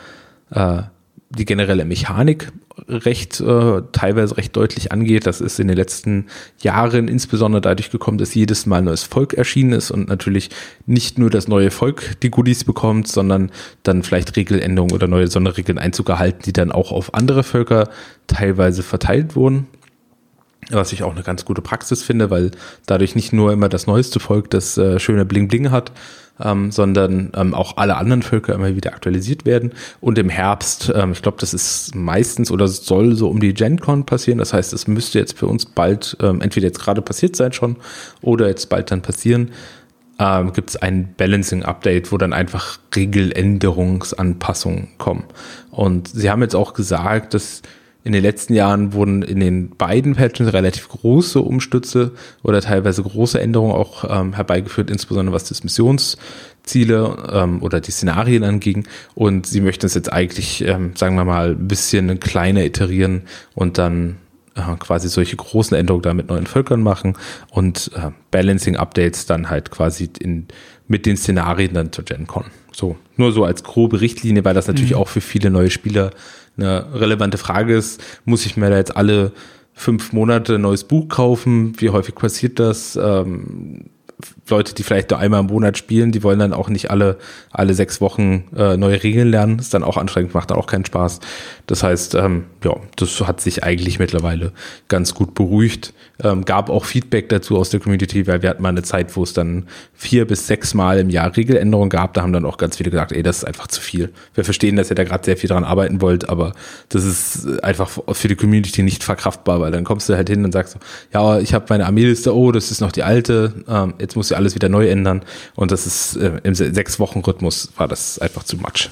äh, die generelle Mechanik recht, äh, teilweise recht deutlich angeht. Das ist in den letzten Jahren insbesondere dadurch gekommen, dass jedes Mal neues Volk erschienen ist und natürlich nicht nur das neue Volk die Goodies bekommt, sondern dann vielleicht Regeländerungen oder neue Sonderregeln Einzug erhalten, die dann auch auf andere Völker teilweise verteilt wurden. Was ich auch eine ganz gute Praxis finde, weil dadurch nicht nur immer das neueste Volk das äh, schöne Bling Bling hat, ähm, sondern ähm, auch alle anderen Völker immer wieder aktualisiert werden. Und im Herbst, ähm, ich glaube, das ist meistens oder soll so um die GenCon passieren. Das heißt, es müsste jetzt für uns bald ähm, entweder jetzt gerade passiert sein schon oder jetzt bald dann passieren. Ähm, gibt es ein Balancing-Update, wo dann einfach Regeländerungsanpassungen kommen. Und sie haben jetzt auch gesagt, dass in den letzten Jahren wurden in den beiden Patches relativ große Umstütze oder teilweise große Änderungen auch ähm, herbeigeführt, insbesondere was das Missionsziele ähm, oder die Szenarien anging. Und sie möchten es jetzt eigentlich, ähm, sagen wir mal, ein bisschen kleiner iterieren und dann äh, quasi solche großen Änderungen da mit neuen Völkern machen und äh, Balancing-Updates dann halt quasi in, mit den Szenarien dann zur GenCon. So, nur so als grobe Richtlinie, weil das natürlich auch für viele neue Spieler eine relevante Frage ist. Muss ich mir da jetzt alle fünf Monate ein neues Buch kaufen? Wie häufig passiert das? Ähm, Leute, die vielleicht nur einmal im Monat spielen, die wollen dann auch nicht alle, alle sechs Wochen äh, neue Regeln lernen. Ist dann auch anstrengend, macht dann auch keinen Spaß. Das heißt, ähm, ja, das hat sich eigentlich mittlerweile ganz gut beruhigt. Ähm, gab auch Feedback dazu aus der Community, weil wir hatten mal eine Zeit, wo es dann vier bis sechs Mal im Jahr Regeländerungen gab. Da haben dann auch ganz viele gesagt, ey, das ist einfach zu viel. Wir verstehen, dass ihr da gerade sehr viel dran arbeiten wollt, aber das ist einfach für die Community nicht verkraftbar, weil dann kommst du halt hin und sagst ja, ich habe meine Armeeliste, oh, das ist noch die alte, ähm, jetzt muss ja alles wieder neu ändern. Und das ist äh, im Se- Sechs-Wochen-Rhythmus war das einfach zu much.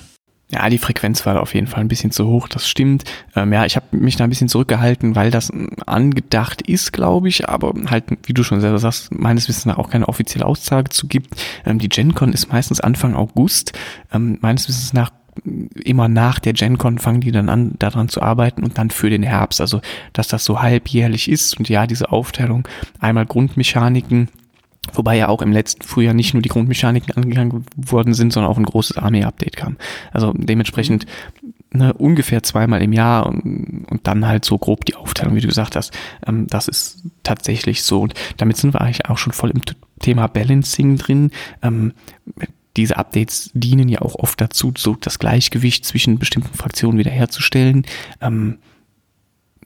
Ja, die Frequenz war auf jeden Fall ein bisschen zu hoch, das stimmt. Ähm, ja, ich habe mich da ein bisschen zurückgehalten, weil das ähm, angedacht ist, glaube ich, aber halt, wie du schon selber sagst, meines Wissens nach auch keine offizielle Aussage zu gibt. Ähm, die GenCon ist meistens Anfang August. Ähm, meines Wissens nach immer nach der GenCon fangen die dann an, daran zu arbeiten und dann für den Herbst. Also, dass das so halbjährlich ist und ja, diese Aufteilung, einmal Grundmechaniken, Wobei ja auch im letzten Frühjahr nicht nur die Grundmechaniken angegangen worden sind, sondern auch ein großes Armee-Update kam. Also dementsprechend ne, ungefähr zweimal im Jahr und, und dann halt so grob die Aufteilung, wie du gesagt hast. Ähm, das ist tatsächlich so. Und damit sind wir eigentlich auch schon voll im Thema Balancing drin. Ähm, diese Updates dienen ja auch oft dazu, so das Gleichgewicht zwischen bestimmten Fraktionen wiederherzustellen. Ähm,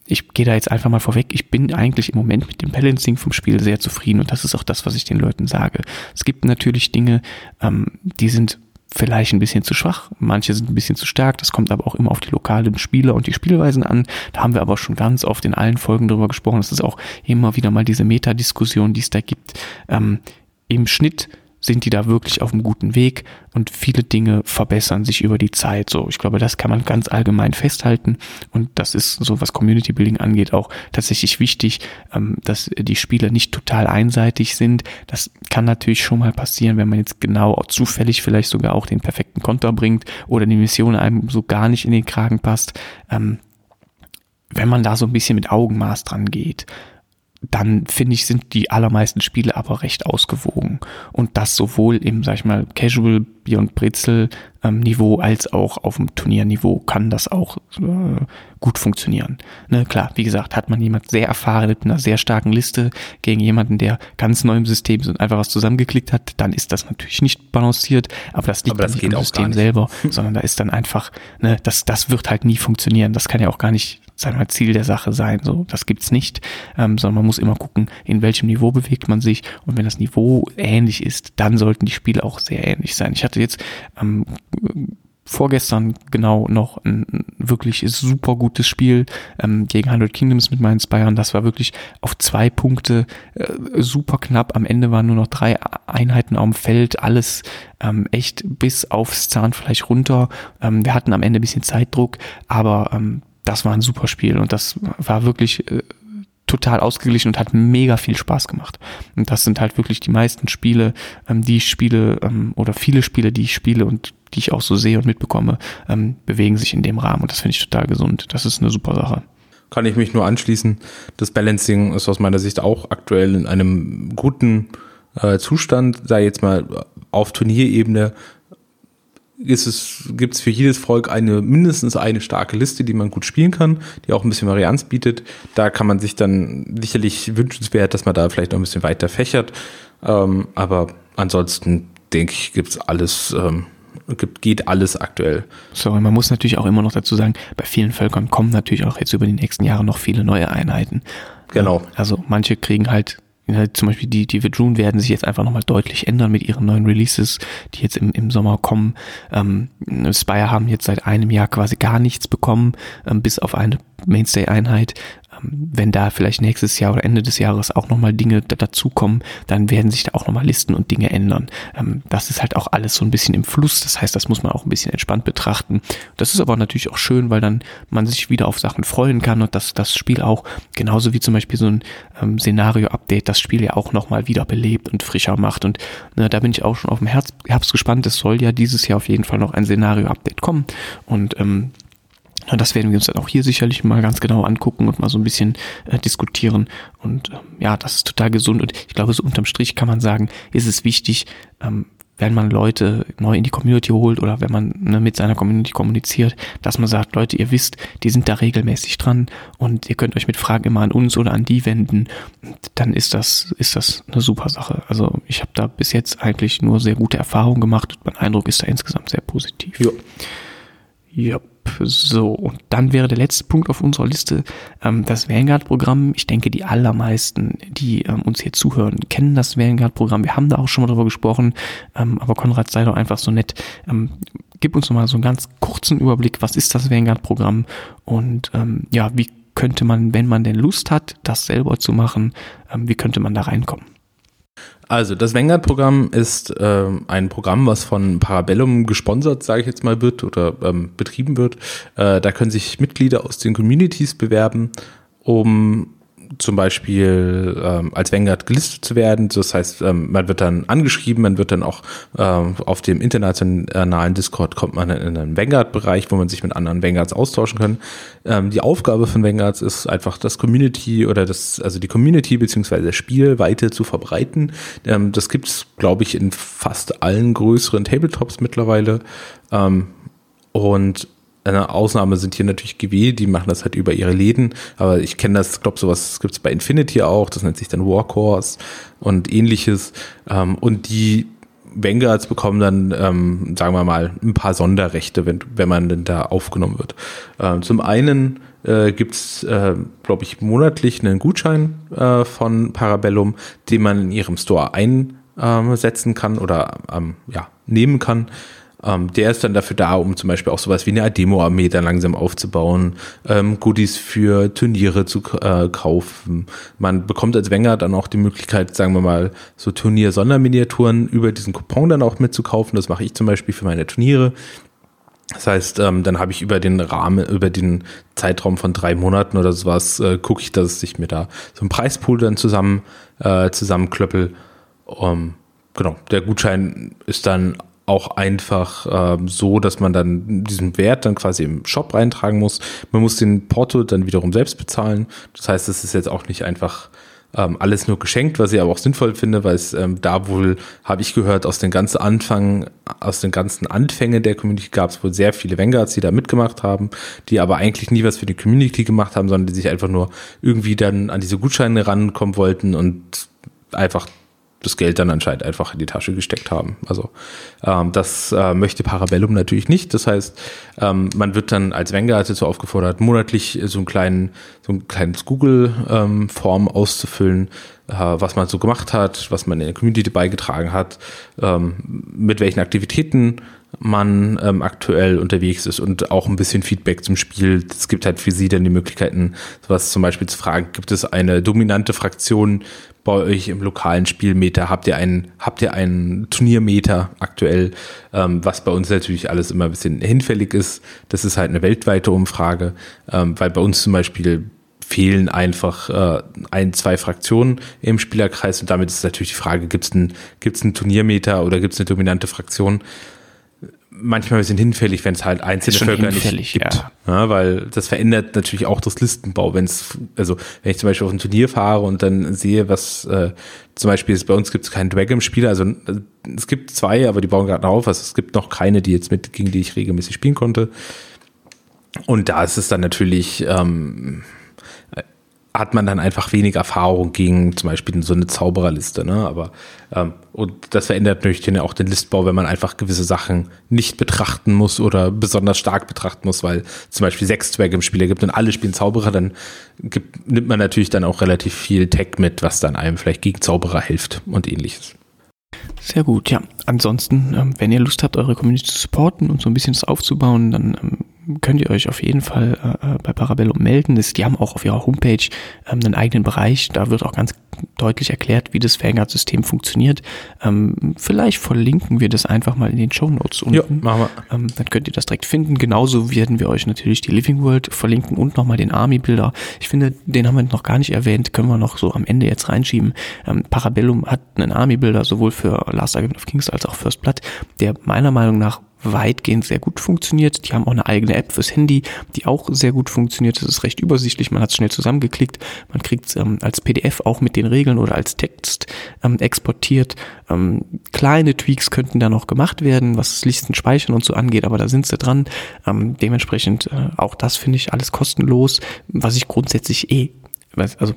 ich gehe da jetzt einfach mal vorweg, ich bin eigentlich im Moment mit dem Balancing vom Spiel sehr zufrieden und das ist auch das, was ich den Leuten sage. Es gibt natürlich Dinge, ähm, die sind vielleicht ein bisschen zu schwach, manche sind ein bisschen zu stark, das kommt aber auch immer auf die lokalen Spieler und die Spielweisen an. Da haben wir aber schon ganz oft in allen Folgen drüber gesprochen. Das ist auch immer wieder mal diese Metadiskussion, die es da gibt. Ähm, Im Schnitt sind die da wirklich auf einem guten Weg und viele Dinge verbessern sich über die Zeit. So, ich glaube, das kann man ganz allgemein festhalten und das ist so, was Community Building angeht, auch tatsächlich wichtig, ähm, dass die Spieler nicht total einseitig sind. Das kann natürlich schon mal passieren, wenn man jetzt genau zufällig vielleicht sogar auch den perfekten Konter bringt oder die Mission einem so gar nicht in den Kragen passt. Ähm, wenn man da so ein bisschen mit Augenmaß dran geht, dann finde ich, sind die allermeisten Spiele aber recht ausgewogen. Und das sowohl im, sag ich mal, Casual Bier und Brezel ähm, Niveau als auch auf dem Turnierniveau kann das auch äh, gut funktionieren. Ne, klar, wie gesagt, hat man jemand sehr erfahren mit einer sehr starken Liste gegen jemanden, der ganz neu im System ist und einfach was zusammengeklickt hat, dann ist das natürlich nicht balanciert, aber das liegt aber das nicht im System selber, sondern da ist dann einfach, ne, das, das wird halt nie funktionieren. Das kann ja auch gar nicht sagen wir, Ziel der Sache sein. So, das gibt's nicht, ähm, sondern man muss immer gucken, in welchem Niveau bewegt man sich. Und wenn das Niveau ähnlich ist, dann sollten die Spiele auch sehr ähnlich sein. Ich hatte jetzt ähm, vorgestern genau noch ein wirklich super gutes Spiel ähm, gegen 100 Kingdoms mit meinen Spyern. Das war wirklich auf zwei Punkte äh, super knapp. Am Ende waren nur noch drei Einheiten auf dem Feld. Alles ähm, echt bis aufs Zahnfleisch runter. Ähm, wir hatten am Ende ein bisschen Zeitdruck, aber ähm, das war ein super Spiel und das war wirklich äh, total ausgeglichen und hat mega viel Spaß gemacht. Und das sind halt wirklich die meisten Spiele, ähm, die ich spiele ähm, oder viele Spiele, die ich spiele und die ich auch so sehe und mitbekomme, ähm, bewegen sich in dem Rahmen und das finde ich total gesund. Das ist eine super Sache. Kann ich mich nur anschließen. Das Balancing ist aus meiner Sicht auch aktuell in einem guten äh, Zustand, sei jetzt mal auf Turnierebene ist es, gibt es für jedes Volk eine, mindestens eine starke Liste, die man gut spielen kann, die auch ein bisschen Varianz bietet. Da kann man sich dann sicherlich wünschenswert, dass man da vielleicht noch ein bisschen weiter fächert. Ähm, aber ansonsten denke ich, gibt's alles, ähm, gibt, geht alles aktuell. So, und man muss natürlich auch immer noch dazu sagen, bei vielen Völkern kommen natürlich auch jetzt über die nächsten Jahre noch viele neue Einheiten. Genau. Also manche kriegen halt zum Beispiel die, die Vidrun werden sich jetzt einfach nochmal deutlich ändern mit ihren neuen Releases, die jetzt im, im Sommer kommen. Ähm, Spire haben jetzt seit einem Jahr quasi gar nichts bekommen, ähm, bis auf eine Mainstay-Einheit. Wenn da vielleicht nächstes Jahr oder Ende des Jahres auch nochmal Dinge dazukommen, dann werden sich da auch nochmal Listen und Dinge ändern. Ähm, das ist halt auch alles so ein bisschen im Fluss. Das heißt, das muss man auch ein bisschen entspannt betrachten. Das ist aber natürlich auch schön, weil dann man sich wieder auf Sachen freuen kann und dass das Spiel auch, genauso wie zum Beispiel so ein ähm, Szenario-Update, das Spiel ja auch nochmal wieder belebt und frischer macht. Und ne, da bin ich auch schon auf dem Herbst, Herbst gespannt. Es soll ja dieses Jahr auf jeden Fall noch ein Szenario-Update kommen. Und ähm, das werden wir uns dann auch hier sicherlich mal ganz genau angucken und mal so ein bisschen äh, diskutieren. Und ähm, ja, das ist total gesund. Und ich glaube, so unterm Strich kann man sagen, ist es wichtig, ähm, wenn man Leute neu in die Community holt oder wenn man ne, mit seiner Community kommuniziert, dass man sagt, Leute, ihr wisst, die sind da regelmäßig dran und ihr könnt euch mit Fragen immer an uns oder an die wenden. Dann ist das, ist das eine super Sache. Also ich habe da bis jetzt eigentlich nur sehr gute Erfahrungen gemacht und mein Eindruck ist da insgesamt sehr positiv. Ja. Yep. So, und dann wäre der letzte Punkt auf unserer Liste ähm, das Vanguard-Programm. Ich denke, die allermeisten, die ähm, uns hier zuhören, kennen das Vanguard-Programm. Wir haben da auch schon mal drüber gesprochen. Ähm, aber Konrad, sei doch einfach so nett. Ähm, gib uns mal so einen ganz kurzen Überblick. Was ist das Vanguard-Programm? Und ähm, ja, wie könnte man, wenn man denn Lust hat, das selber zu machen, ähm, wie könnte man da reinkommen? Also das Vanguard-Programm ist äh, ein Programm, was von Parabellum gesponsert, sage ich jetzt mal, wird oder ähm, betrieben wird. Äh, da können sich Mitglieder aus den Communities bewerben, um zum Beispiel ähm, als Vanguard gelistet zu werden. Das heißt, ähm, man wird dann angeschrieben, man wird dann auch ähm, auf dem internationalen Discord kommt man in einen Vanguard-Bereich, wo man sich mit anderen Vanguards austauschen kann. Ähm, die Aufgabe von Vanguards ist einfach das Community oder das, also die Community beziehungsweise das Spiel weiter zu verbreiten. Ähm, das gibt's, glaube ich, in fast allen größeren Tabletops mittlerweile. Ähm, und eine Ausnahme sind hier natürlich GW, die machen das halt über ihre Läden, aber ich kenne das, glaube sowas gibt's bei Infinity auch, das nennt sich dann Warcores und ähnliches ähm, und die Vanguards bekommen dann, ähm, sagen wir mal, ein paar Sonderrechte, wenn, wenn man denn da aufgenommen wird. Ähm, zum einen äh, gibt's, äh, glaube ich, monatlich einen Gutschein äh, von Parabellum, den man in ihrem Store einsetzen kann oder ähm, ja, nehmen kann. Ähm, der ist dann dafür da, um zum Beispiel auch sowas wie eine Demo-Armee dann langsam aufzubauen, ähm, Goodies für Turniere zu äh, kaufen. Man bekommt als Wenger dann auch die Möglichkeit, sagen wir mal, so Turnier-Sonderminiaturen über diesen Coupon dann auch mitzukaufen. Das mache ich zum Beispiel für meine Turniere. Das heißt, ähm, dann habe ich über den Rahmen, über den Zeitraum von drei Monaten oder sowas, äh, gucke ich, dass ich mir da so ein Preispool dann zusammen äh, zusammenklöppel. Um, genau, der Gutschein ist dann auch einfach ähm, so, dass man dann diesen Wert dann quasi im Shop reintragen muss. Man muss den Porto dann wiederum selbst bezahlen. Das heißt, es ist jetzt auch nicht einfach ähm, alles nur geschenkt, was ich aber auch sinnvoll finde, weil es ähm, da wohl, habe ich gehört, aus den ganzen Anfang, aus den ganzen Anfängen der Community gab es wohl sehr viele Vanguards, die da mitgemacht haben, die aber eigentlich nie was für die Community gemacht haben, sondern die sich einfach nur irgendwie dann an diese Gutscheine rankommen wollten und einfach das Geld dann anscheinend einfach in die Tasche gesteckt haben. Also ähm, das äh, möchte Parabellum natürlich nicht. Das heißt, ähm, man wird dann als Vanguard dazu aufgefordert, monatlich so einen kleinen, so ein kleines Google-Form ähm, auszufüllen, äh, was man so gemacht hat, was man in der Community beigetragen hat, ähm, mit welchen Aktivitäten man ähm, aktuell unterwegs ist und auch ein bisschen Feedback zum Spiel. Es gibt halt für sie dann die Möglichkeiten, sowas zum Beispiel zu fragen, gibt es eine dominante Fraktion, bei euch im lokalen Spielmeter? Habt ihr einen, habt ihr einen Turniermeter aktuell, ähm, was bei uns natürlich alles immer ein bisschen hinfällig ist? Das ist halt eine weltweite Umfrage, ähm, weil bei uns zum Beispiel fehlen einfach äh, ein, zwei Fraktionen im Spielerkreis und damit ist natürlich die Frage, gibt es ein, gibt's einen Turniermeter oder gibt es eine dominante Fraktion? Manchmal ein bisschen hinfällig, wenn es halt einzelne Völker nicht gibt. Ja. ja. weil das verändert natürlich auch das Listenbau. Wenn es, also wenn ich zum Beispiel auf ein Turnier fahre und dann sehe, was äh, zum Beispiel ist, bei uns gibt es keinen Dragon-Spieler, also äh, es gibt zwei, aber die bauen gerade auf. Also es gibt noch keine, die jetzt mit, gegen die ich regelmäßig spielen konnte. Und da ist es dann natürlich ähm, hat man dann einfach wenig Erfahrung gegen zum Beispiel so eine Zaubererliste. Ne? Aber ähm, und das verändert natürlich auch den Listbau, wenn man einfach gewisse Sachen nicht betrachten muss oder besonders stark betrachten muss, weil zum Beispiel sechs Zwerge im Spiel gibt und alle spielen Zauberer, dann gibt, nimmt man natürlich dann auch relativ viel Tech mit, was dann einem vielleicht gegen Zauberer hilft und ähnliches. Sehr gut, ja. Ansonsten, ähm, wenn ihr Lust habt, eure Community zu supporten und so ein bisschen das aufzubauen, dann ähm, könnt ihr euch auf jeden Fall äh, äh bei Parabellum melden. Das, die haben auch auf ihrer Homepage ähm, einen eigenen Bereich. Da wird auch ganz deutlich erklärt, wie das Vanguard-System funktioniert. Ähm, vielleicht verlinken wir das einfach mal in den Show Notes unten. Ja, machen wir. Ähm, dann könnt ihr das direkt finden. Genauso werden wir euch natürlich die Living World verlinken und nochmal den Army-Bilder. Ich finde, den haben wir noch gar nicht erwähnt. Können wir noch so am Ende jetzt reinschieben. Ähm, Parabellum hat einen Army-Bilder sowohl für Last Argument of Kings als auch First Blood, der meiner Meinung nach weitgehend sehr gut funktioniert. Die haben auch eine eigene App fürs Handy, die auch sehr gut funktioniert. Das ist recht übersichtlich, man hat es schnell zusammengeklickt. Man kriegt es ähm, als PDF auch mit den Regeln oder als Text ähm, exportiert. Ähm, kleine Tweaks könnten da noch gemacht werden, was das Listen speichern und so angeht, aber da sind sie dran. Ähm, dementsprechend äh, auch das finde ich alles kostenlos, was ich grundsätzlich eh, also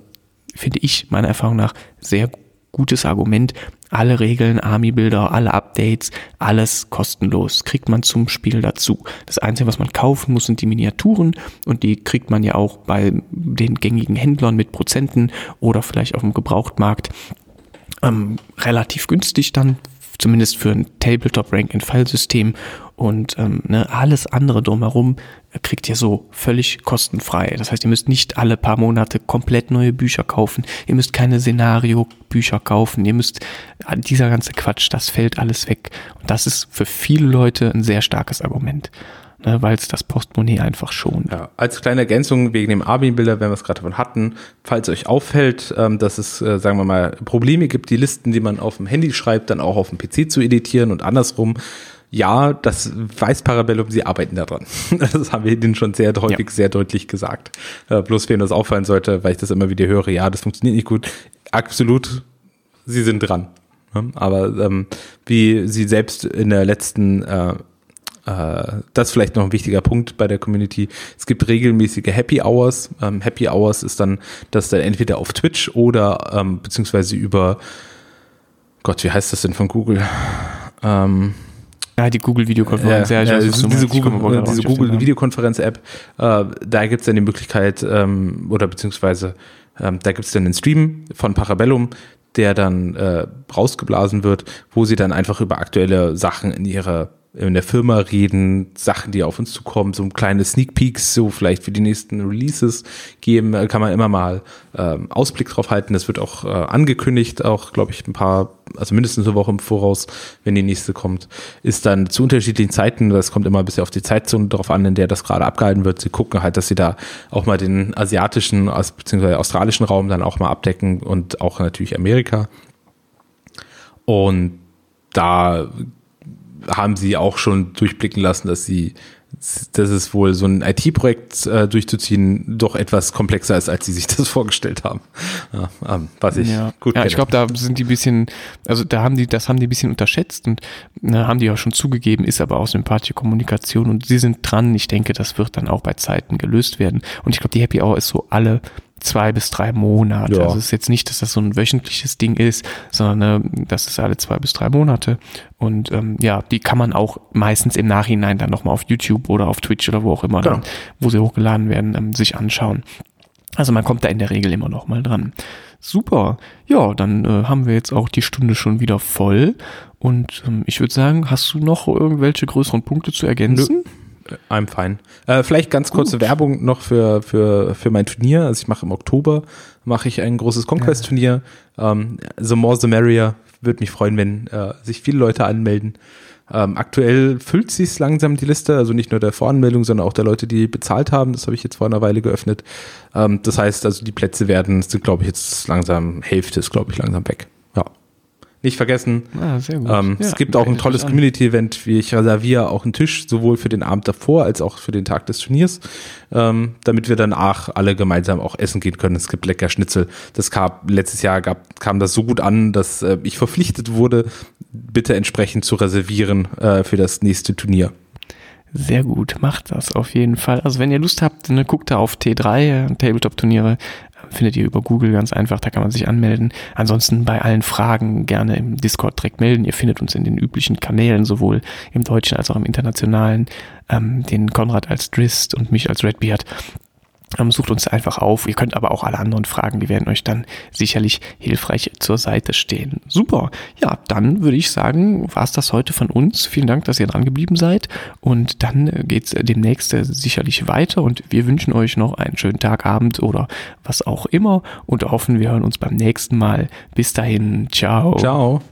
finde ich meiner Erfahrung nach sehr gutes Argument, alle Regeln, Army-Bilder, alle Updates, alles kostenlos. Kriegt man zum Spiel dazu. Das Einzige, was man kaufen muss, sind die Miniaturen und die kriegt man ja auch bei den gängigen Händlern mit Prozenten oder vielleicht auf dem Gebrauchtmarkt ähm, relativ günstig dann zumindest für ein Tabletop-Rank-and-File-System und ähm, ne, alles andere drumherum kriegt ihr so völlig kostenfrei. Das heißt, ihr müsst nicht alle paar Monate komplett neue Bücher kaufen. Ihr müsst keine Szenario-Bücher kaufen. Ihr müsst dieser ganze Quatsch, das fällt alles weg. Und das ist für viele Leute ein sehr starkes Argument ne, weil es das Portemonnaie einfach schon. Ja, als kleine Ergänzung wegen dem Armin-Bilder, wenn wir es gerade davon hatten, falls euch auffällt, ähm, dass es, äh, sagen wir mal, Probleme gibt, die Listen, die man auf dem Handy schreibt, dann auch auf dem PC zu editieren und andersrum. Ja, das weiß Parabellum, sie arbeiten daran. Das haben wir ihnen schon sehr häufig, ja. sehr deutlich gesagt. Äh, bloß wem das auffallen sollte, weil ich das immer wieder höre, ja, das funktioniert nicht gut. Absolut, sie sind dran. Aber ähm, wie sie selbst in der letzten äh, äh, das ist vielleicht noch ein wichtiger Punkt bei der Community. Es gibt regelmäßige Happy Hours. Ähm, Happy Hours ist dann, dass dann entweder auf Twitch oder ähm, beziehungsweise über Gott, wie heißt das denn von Google? Ähm, ja, die Google Videokonferenz. Ja, ja, diese, diese Google, diese Google Videokonferenz App. Äh, da gibt es dann die Möglichkeit ähm, oder beziehungsweise ähm, da gibt es dann einen Stream von Parabellum, der dann äh, rausgeblasen wird, wo sie dann einfach über aktuelle Sachen in ihrer in der Firma reden, Sachen, die auf uns zukommen, so kleine Sneak Peeks, so vielleicht für die nächsten Releases geben, äh, kann man immer mal ähm, Ausblick drauf halten. Das wird auch äh, angekündigt, auch glaube ich ein paar, also mindestens eine Woche im Voraus, wenn die nächste kommt. Ist dann zu unterschiedlichen Zeiten, das kommt immer ein bisschen auf die Zeitzone drauf an, in der das gerade abgehalten wird. Sie gucken halt, dass sie da auch mal den asiatischen, beziehungsweise australischen Raum dann auch mal abdecken und auch natürlich Amerika. Und da haben sie auch schon durchblicken lassen, dass sie dass es wohl so ein IT-Projekt äh, durchzuziehen doch etwas komplexer ist, als sie sich das vorgestellt haben. Ja, ähm, was ich ja. gut Ja, ich glaube, da sind die ein bisschen, also da haben die, das haben die ein bisschen unterschätzt und ne, haben die auch schon zugegeben, ist aber auch sympathische Kommunikation und sie sind dran. Ich denke, das wird dann auch bei Zeiten gelöst werden. Und ich glaube, die Happy Hour ist so alle zwei bis drei Monate. Ja. Also es ist jetzt nicht, dass das so ein wöchentliches Ding ist, sondern äh, das ist alle zwei bis drei Monate. Und ähm, ja, die kann man auch meistens im Nachhinein dann nochmal auf YouTube oder auf Twitch oder wo auch immer, genau. dann, wo sie hochgeladen werden, ähm, sich anschauen. Also man kommt da in der Regel immer noch mal dran. Super. Ja, dann äh, haben wir jetzt auch die Stunde schon wieder voll. Und ähm, ich würde sagen, hast du noch irgendwelche größeren Punkte zu ergänzen? Nö. I'm fine. Äh, vielleicht ganz kurze Gut. Werbung noch für, für, für mein Turnier. Also ich mache im Oktober mache ich ein großes Conquest-Turnier. Ähm, the more the merrier. Würde mich freuen, wenn äh, sich viele Leute anmelden. Ähm, aktuell füllt sich langsam die Liste, also nicht nur der Voranmeldung, sondern auch der Leute, die bezahlt haben. Das habe ich jetzt vor einer Weile geöffnet. Ähm, das heißt, also die Plätze werden, sind glaube ich jetzt langsam, Hälfte ist glaube ich langsam weg nicht vergessen. Ah, sehr gut. Ähm, ja, es gibt auch ein tolles Community-Event, wie ich reserviere auch einen Tisch, sowohl für den Abend davor als auch für den Tag des Turniers, ähm, damit wir danach alle gemeinsam auch essen gehen können. Es gibt lecker Schnitzel. Das gab letztes Jahr gab, kam das so gut an, dass äh, ich verpflichtet wurde, bitte entsprechend zu reservieren äh, für das nächste Turnier. Sehr gut, macht das auf jeden Fall. Also wenn ihr Lust habt, ne, guckt da auf T3, äh, Tabletop-Turniere, findet ihr über Google ganz einfach, da kann man sich anmelden. Ansonsten bei allen Fragen gerne im Discord direkt melden. Ihr findet uns in den üblichen Kanälen, sowohl im deutschen als auch im internationalen, ähm, den Konrad als Drist und mich als Redbeard. Ähm, sucht uns einfach auf. Ihr könnt aber auch alle anderen fragen, die werden euch dann sicherlich hilfreich zur Seite stehen. Super. Ja, dann würde ich sagen, war es das heute von uns. Vielen Dank, dass ihr dran geblieben seid. Und dann geht es demnächst sicherlich weiter. Und wir wünschen euch noch einen schönen Tag, Abend oder was auch immer. Und hoffen, wir hören uns beim nächsten Mal. Bis dahin. Ciao. Ciao.